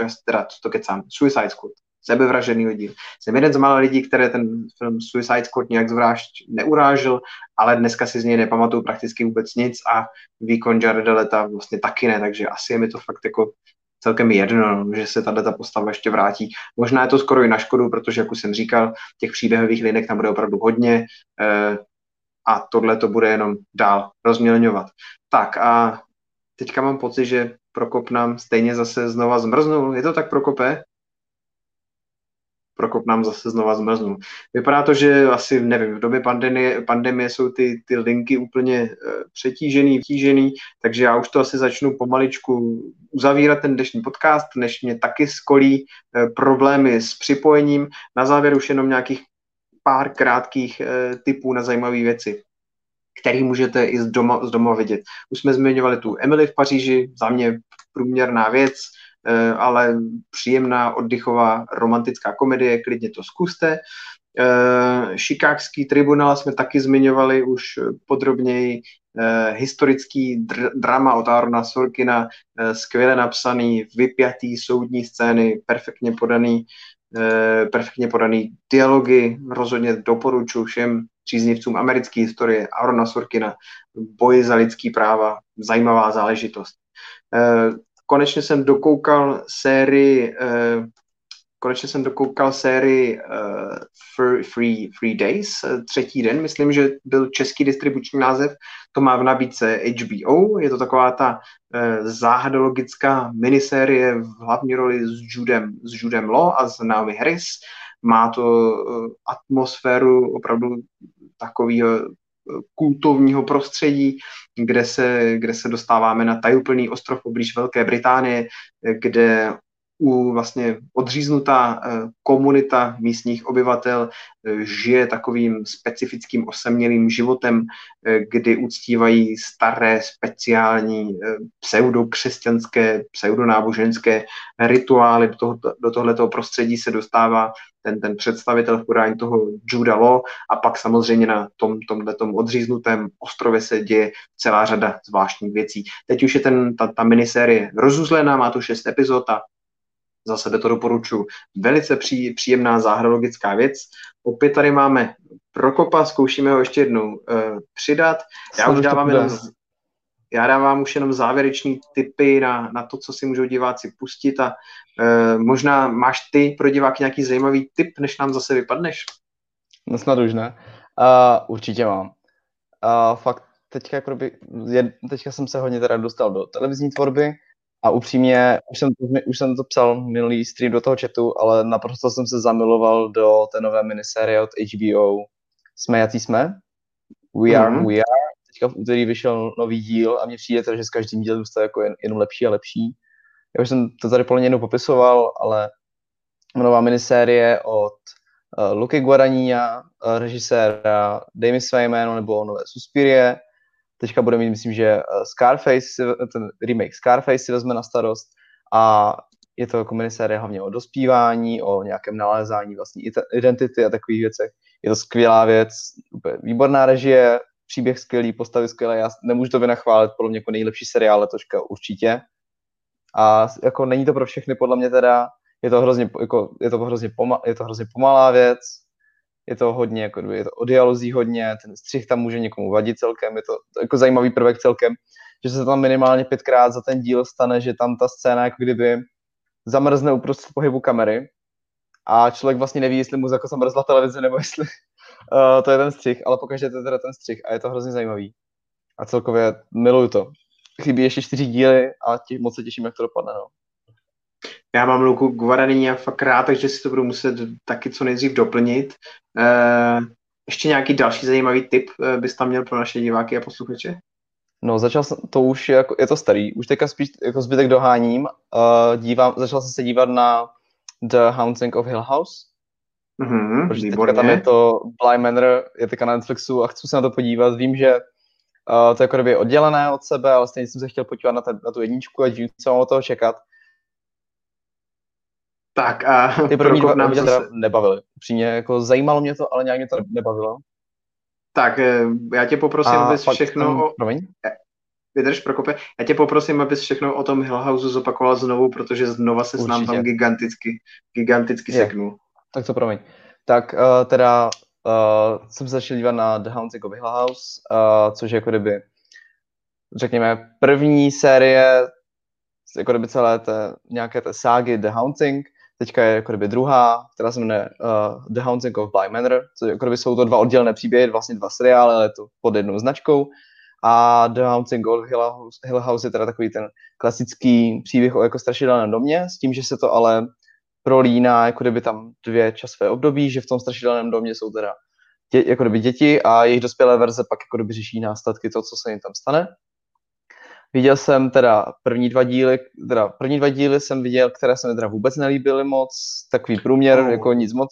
[SPEAKER 1] just, teda, to kecám, Suicide Squad, sebevražený lidi. Jsem jeden z mála lidí, které ten film Suicide Squad nějak zvlášť neurážil, ale dneska si z něj nepamatuju prakticky vůbec nic a výkon Jareda Leta vlastně taky ne, takže asi je mi to fakt jako celkem jedno, že se tato postava ještě vrátí. Možná je to skoro i na škodu, protože, jak už jsem říkal, těch příběhových linek tam bude opravdu hodně. Eh, a tohle to bude jenom dál rozmělňovat. Tak a teďka mám pocit, že Prokop nám stejně zase znova zmrznul. Je to tak, Prokope? Prokop nám zase znova zmrznul. Vypadá to, že asi, nevím, v době pandemie, pandemie jsou ty, ty linky úplně e, přetížený, vtížený, takže já už to asi začnu pomaličku uzavírat ten dnešní podcast, než mě taky skolí e, problémy s připojením. Na závěr už jenom nějakých pár krátkých eh, typů na zajímavé věci, které můžete i z doma, z doma vidět. Už jsme zmiňovali tu Emily v Paříži, za mě průměrná věc, eh, ale příjemná, oddychová, romantická komedie, klidně to zkuste. Šikákský tribunál jsme taky zmiňovali už podrobněji. Historický dr- drama od Arona Sorkina, skvěle napsaný, vypjatý soudní scény, perfektně podaný. Eh, perfektně podaný dialogy, rozhodně doporučuji všem, příznivcům americké historie, Arona Sorkina, boji za lidský práva, zajímavá záležitost. Konečně jsem dokoukal sérii konečně jsem dokoukal sérii uh, Free, Free Days, eh, třetí den, myslím, že byl český distribuční název, to má v nabídce HBO, je to taková ta uh, záhadologická minisérie v hlavní roli s Judem, s Judem Law a s Naomi Harris, má to uh, atmosféru opravdu takového kultovního prostředí, kde se, kde se dostáváme na tajuplný ostrov poblíž Velké Británie, kde u vlastně odříznutá eh, komunita místních obyvatel eh, žije takovým specifickým osamělým životem, eh, kdy uctívají staré speciální pseudokřesťanské, pseudonáboženské rituály. Do, toho, do tohoto prostředí se dostává ten, ten představitel v podání toho Juda Law a pak samozřejmě na tom, tomhletom odříznutém ostrově se děje celá řada zvláštních věcí. Teď už je ten, ta, ta minisérie rozuzlená, má to šest epizod a za sebe to doporučuji. Velice pří, příjemná záhradologická věc. Opět tady máme Prokopa, zkoušíme ho ještě jednou uh, přidat. Já už dávám jenom, já dávám už jenom závěrečný tipy na, na to, co si můžou diváci pustit a uh, možná máš ty pro diváky nějaký zajímavý tip, než nám zase vypadneš?
[SPEAKER 2] No snad už ne. Uh, určitě mám. Uh, fakt teďka, jakoby, je, teďka jsem se hodně teda dostal do televizní tvorby, a upřímně, už jsem, to, už jsem to psal minulý stream do toho chatu, ale naprosto jsem se zamiloval do té nové minisérie od HBO Jsme, jací jsme. We are, mm-hmm. we are. Teďka v úterý vyšel nový díl a mně přijde to, že s každým dílem zůstává jako jen, jenom lepší a lepší. Já už jsem to tady podle jednou popisoval, ale nová minisérie od uh, Luky Guadagnina, uh, režiséra Damy Swayman nebo nové Suspirie, Teďka bude mít, myslím, že eh, Scarface, ten remake Scarface si vezme na starost a je to jako minisérie hlavně o dospívání, o nějakém nalézání vlastní identity a takových věcech. Je to skvělá věc, úplně výborná režie, příběh skvělý, postavy skvělé, já nemůžu to vynachválit, podle mě jako nejlepší seriál letoška určitě. A jako není to pro všechny, podle mě teda, je to hrozně, jako, je to hrozně, poma, je to hrozně pomalá věc, je to hodně, jako je to o dialozí hodně, ten střih tam může někomu vadit celkem, je to, jako zajímavý prvek celkem, že se tam minimálně pětkrát za ten díl stane, že tam ta scéna jako kdyby zamrzne uprostřed pohybu kamery a člověk vlastně neví, jestli mu jako zamrzla televize nebo jestli uh, to je ten střih, ale pokaždé to je teda ten střih a je to hrozně zajímavý. A celkově miluju to. Chybí ještě čtyři díly a tě, moc se těším, jak to dopadne. No.
[SPEAKER 1] Já mám Luku Guarani a fakt rád, takže si to budu muset taky co nejdřív doplnit. Uh, ještě nějaký další zajímavý tip uh, bys tam měl pro naše diváky a posluchače?
[SPEAKER 2] No, začal jsem, to už je, jako, je to starý, už teďka spíš jako zbytek doháním. Uh, dívám, začal jsem se dívat na The Haunting of Hill House.
[SPEAKER 1] Mm-hmm,
[SPEAKER 2] protože teďka tam je to Bly Manor, je teďka na Netflixu a chci se na to podívat. Vím, že uh, to je jako oddělené od sebe, ale stejně jsem se chtěl podívat na, ten, na tu jedničku a dívím, co mám od toho čekat.
[SPEAKER 1] Tak a
[SPEAKER 2] ty první dva nám mě teda nebavily. Přímě jako zajímalo mě to, ale nějak mě to nebavilo.
[SPEAKER 1] Tak eh, já tě poprosím, a abys všechno... Tam, o...
[SPEAKER 2] Promiň?
[SPEAKER 1] Eh, vydrž, Prokope. Já tě poprosím, abys všechno o tom Hill House zopakoval znovu, protože znova se s nám tam giganticky, giganticky je. seknul.
[SPEAKER 2] Tak to promiň. Tak uh, teda uh, jsem se začal dívat na The Haunting of Hill House, uh, což je jako kdyby, řekněme, první série jako kdyby celé té, nějaké té ságy The Haunting, Teďka je jako kdyby druhá, která se jmenuje uh, The Haunting of Bly Manor, což jako kdyby jsou to dva oddělené příběhy, vlastně dva seriály, ale je to pod jednou značkou. A The Haunting of Hill House, Hill House je teda takový ten klasický příběh o jako strašidelném domě, s tím, že se to ale prolíná jako kdyby tam dvě časové období, že v tom strašidelném domě jsou teda dě, jako kdyby děti a jejich dospělé verze pak jako kdyby řeší následky toho, co se jim tam stane. Viděl jsem teda první dva díly, teda první dva díly jsem viděl, které se mi teda vůbec nelíbily moc, takový průměr, oh. jako nic moc.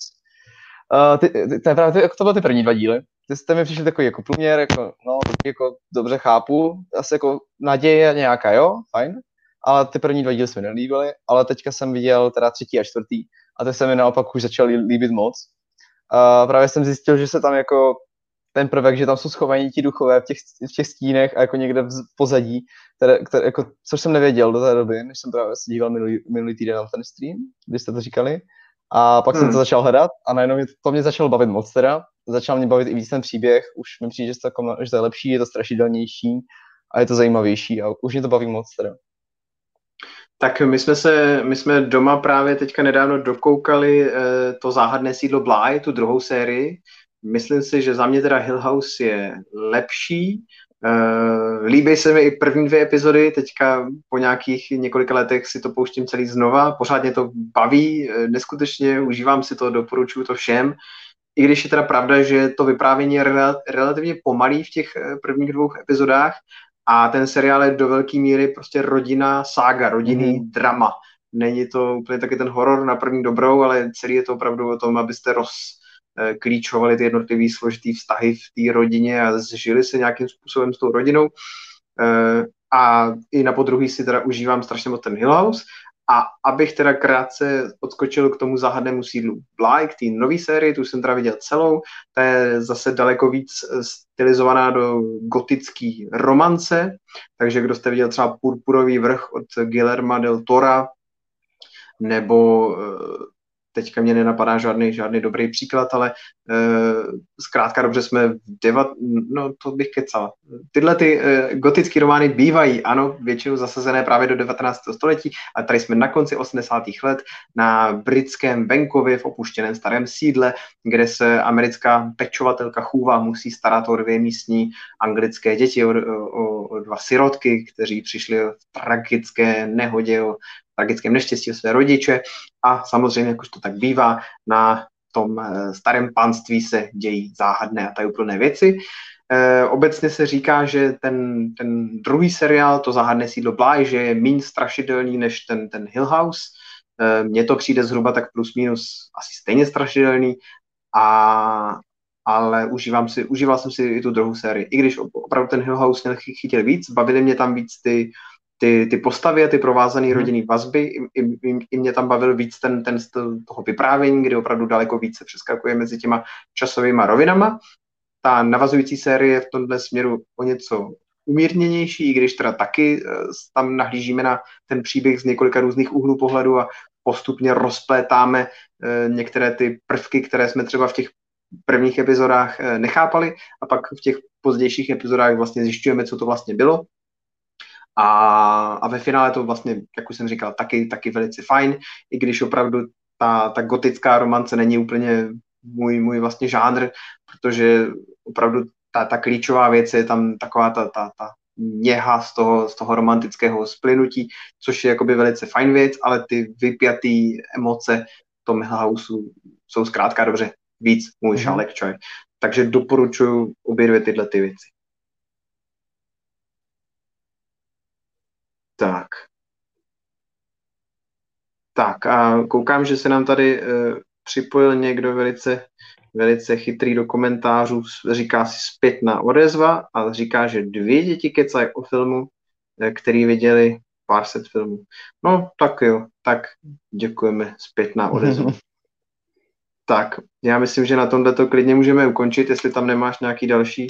[SPEAKER 2] Uh, ty, ty, ty, právě, jako to byly ty první dva díly. Ty jste mi přišli takový jako průměr, jako, no, jako dobře chápu, asi jako naděje nějaká, jo, fajn, ale ty první dva díly se mi nelíbily, ale teďka jsem viděl teda třetí a čtvrtý a ty se mi naopak už začaly líbit moc. Uh, právě jsem zjistil, že se tam jako ten prvek, že tam jsou schovaní ti duchové v těch, v těch stínech a jako někde v pozadí, které, které, jako, což jsem nevěděl do té doby, než jsem právě se díval minulý, minulý týden na ten stream, kdy jste to říkali. A pak hmm. jsem to začal hledat a najednou mě, to mě začalo bavit moc teda. Začal mě bavit i víc ten příběh, už mi přijde, že to, jako, že to je lepší, je to strašidelnější a je to zajímavější a už mě to baví moc teda.
[SPEAKER 1] Tak my jsme se, my jsme doma právě teďka nedávno dokoukali eh, to záhadné sídlo Bly, tu druhou sérii. Myslím si, že za mě teda Hill House je lepší. Eh, líbí se mi i první dvě epizody, teďka po nějakých několika letech si to pouštím celý znova, pořádně to baví, eh, neskutečně užívám si to, doporučuji to všem. I když je teda pravda, že to vyprávění je relativně pomalý v těch eh, prvních dvou epizodách a ten seriál je do velké míry prostě rodina sága, rodinný mm. drama. Není to úplně taky ten horor na první dobrou, ale celý je to opravdu o tom, abyste roz, Eh, klíčovali ty jednotlivý složitý vztahy v té rodině a zžili se nějakým způsobem s tou rodinou. Eh, a i na podruhý si teda užívám strašně moc ten Hill House. A abych teda krátce odskočil k tomu záhadnému sídlu Bly, k té nové sérii, tu jsem teda viděl celou, ta je zase daleko víc eh, stylizovaná do gotické romance, takže kdo jste viděl třeba Purpurový vrch od Guillerma del Tora, nebo teďka mě nenapadá žádný, žádný dobrý příklad, ale zkrátka dobře jsme v devat, no to bych kecal. Tyhle ty uh, gotické romány bývají, ano, většinou zasazené právě do 19. století, ale tady jsme na konci 80. let na britském venkově v opuštěném starém sídle, kde se americká pečovatelka chůva musí starat o dvě místní anglické děti, o, o, o dva sirotky, kteří přišli v tragické nehodě, o tragickém neštěstí o své rodiče a samozřejmě, jak už to tak bývá, na tom eh, starém panství se dějí záhadné a tajuplné věci. E, obecně se říká, že ten, ten druhý seriál, to záhadné sídlo Bly, že je méně strašidelný než ten, ten Hill House. E, Mně to přijde zhruba tak plus minus asi stejně strašidelný, a, ale užívám si, užíval jsem si i tu druhou sérii. I když opravdu ten Hill House mě chytil víc, bavily mě tam víc ty, ty, ty postavy a ty provázané hmm. rodinné vazby, i, i, i mě tam bavil víc ten, ten styl toho vyprávění, kdy opravdu daleko více přeskakuje mezi těma časovými rovinama. Ta navazující série je v tomhle směru o něco umírněnější, i když teda taky uh, tam nahlížíme na ten příběh z několika různých úhlů pohledu a postupně rozplétáme uh, některé ty prvky, které jsme třeba v těch prvních epizodách uh, nechápali a pak v těch pozdějších epizodách vlastně zjišťujeme, co to vlastně bylo a, a ve finále to vlastně, jak už jsem říkal, taky, taky velice fajn, i když opravdu ta, ta gotická romance není úplně můj, můj vlastně žánr, protože opravdu ta, ta klíčová věc je tam taková ta, ta, ta něha z toho, z toho romantického splynutí, což je jakoby velice fajn věc, ale ty vypjatý emoce v tom Houseu jsou zkrátka dobře víc můj mm-hmm. šálek čaj. Takže doporučuji obě dvě tyhle ty věci. Tak. Tak a koukám, že se nám tady uh, připojil někdo velice, velice chytrý do komentářů, říká si zpětná odezva a říká, že dvě děti kecají o filmu, eh, který viděli pár set filmů. No, tak jo, tak děkujeme zpětná odezva. tak, já myslím, že na tomhle to klidně můžeme ukončit, jestli tam nemáš nějaký další,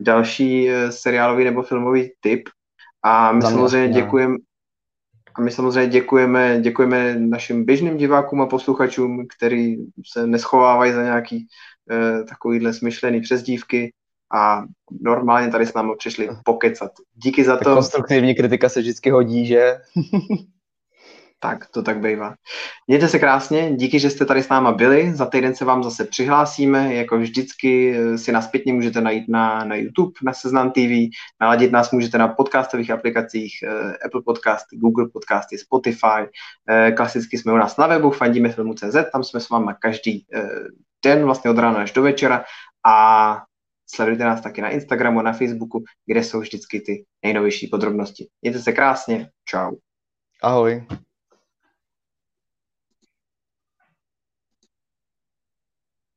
[SPEAKER 1] další eh, seriálový nebo filmový tip. A my samozřejmě děkujeme a my samozřejmě děkujeme, děkujeme našim běžným divákům a posluchačům, kteří se neschovávají za nějaký eh, takovýhle smyšlený přezdívky a normálně tady s námi přišli pokecat. Díky za tak to.
[SPEAKER 2] Konstruktivní kritika se vždycky hodí, že?
[SPEAKER 1] Tak, to tak bývá. Mějte se krásně, díky, že jste tady s náma byli. Za týden se vám zase přihlásíme. Jako vždycky eh, si nás zpětně můžete najít na, na YouTube, na Seznam TV. Naladit nás můžete na podcastových aplikacích eh, Apple Podcasty, Google Podcasty, Spotify. Eh, klasicky jsme u nás na webu fandíme filmu.cz, tam jsme s váma každý den, vlastně od rána až do večera. A sledujte nás taky na Instagramu, na Facebooku, kde jsou vždycky ty nejnovější podrobnosti. Mějte se krásně, čau.
[SPEAKER 2] Ahoj.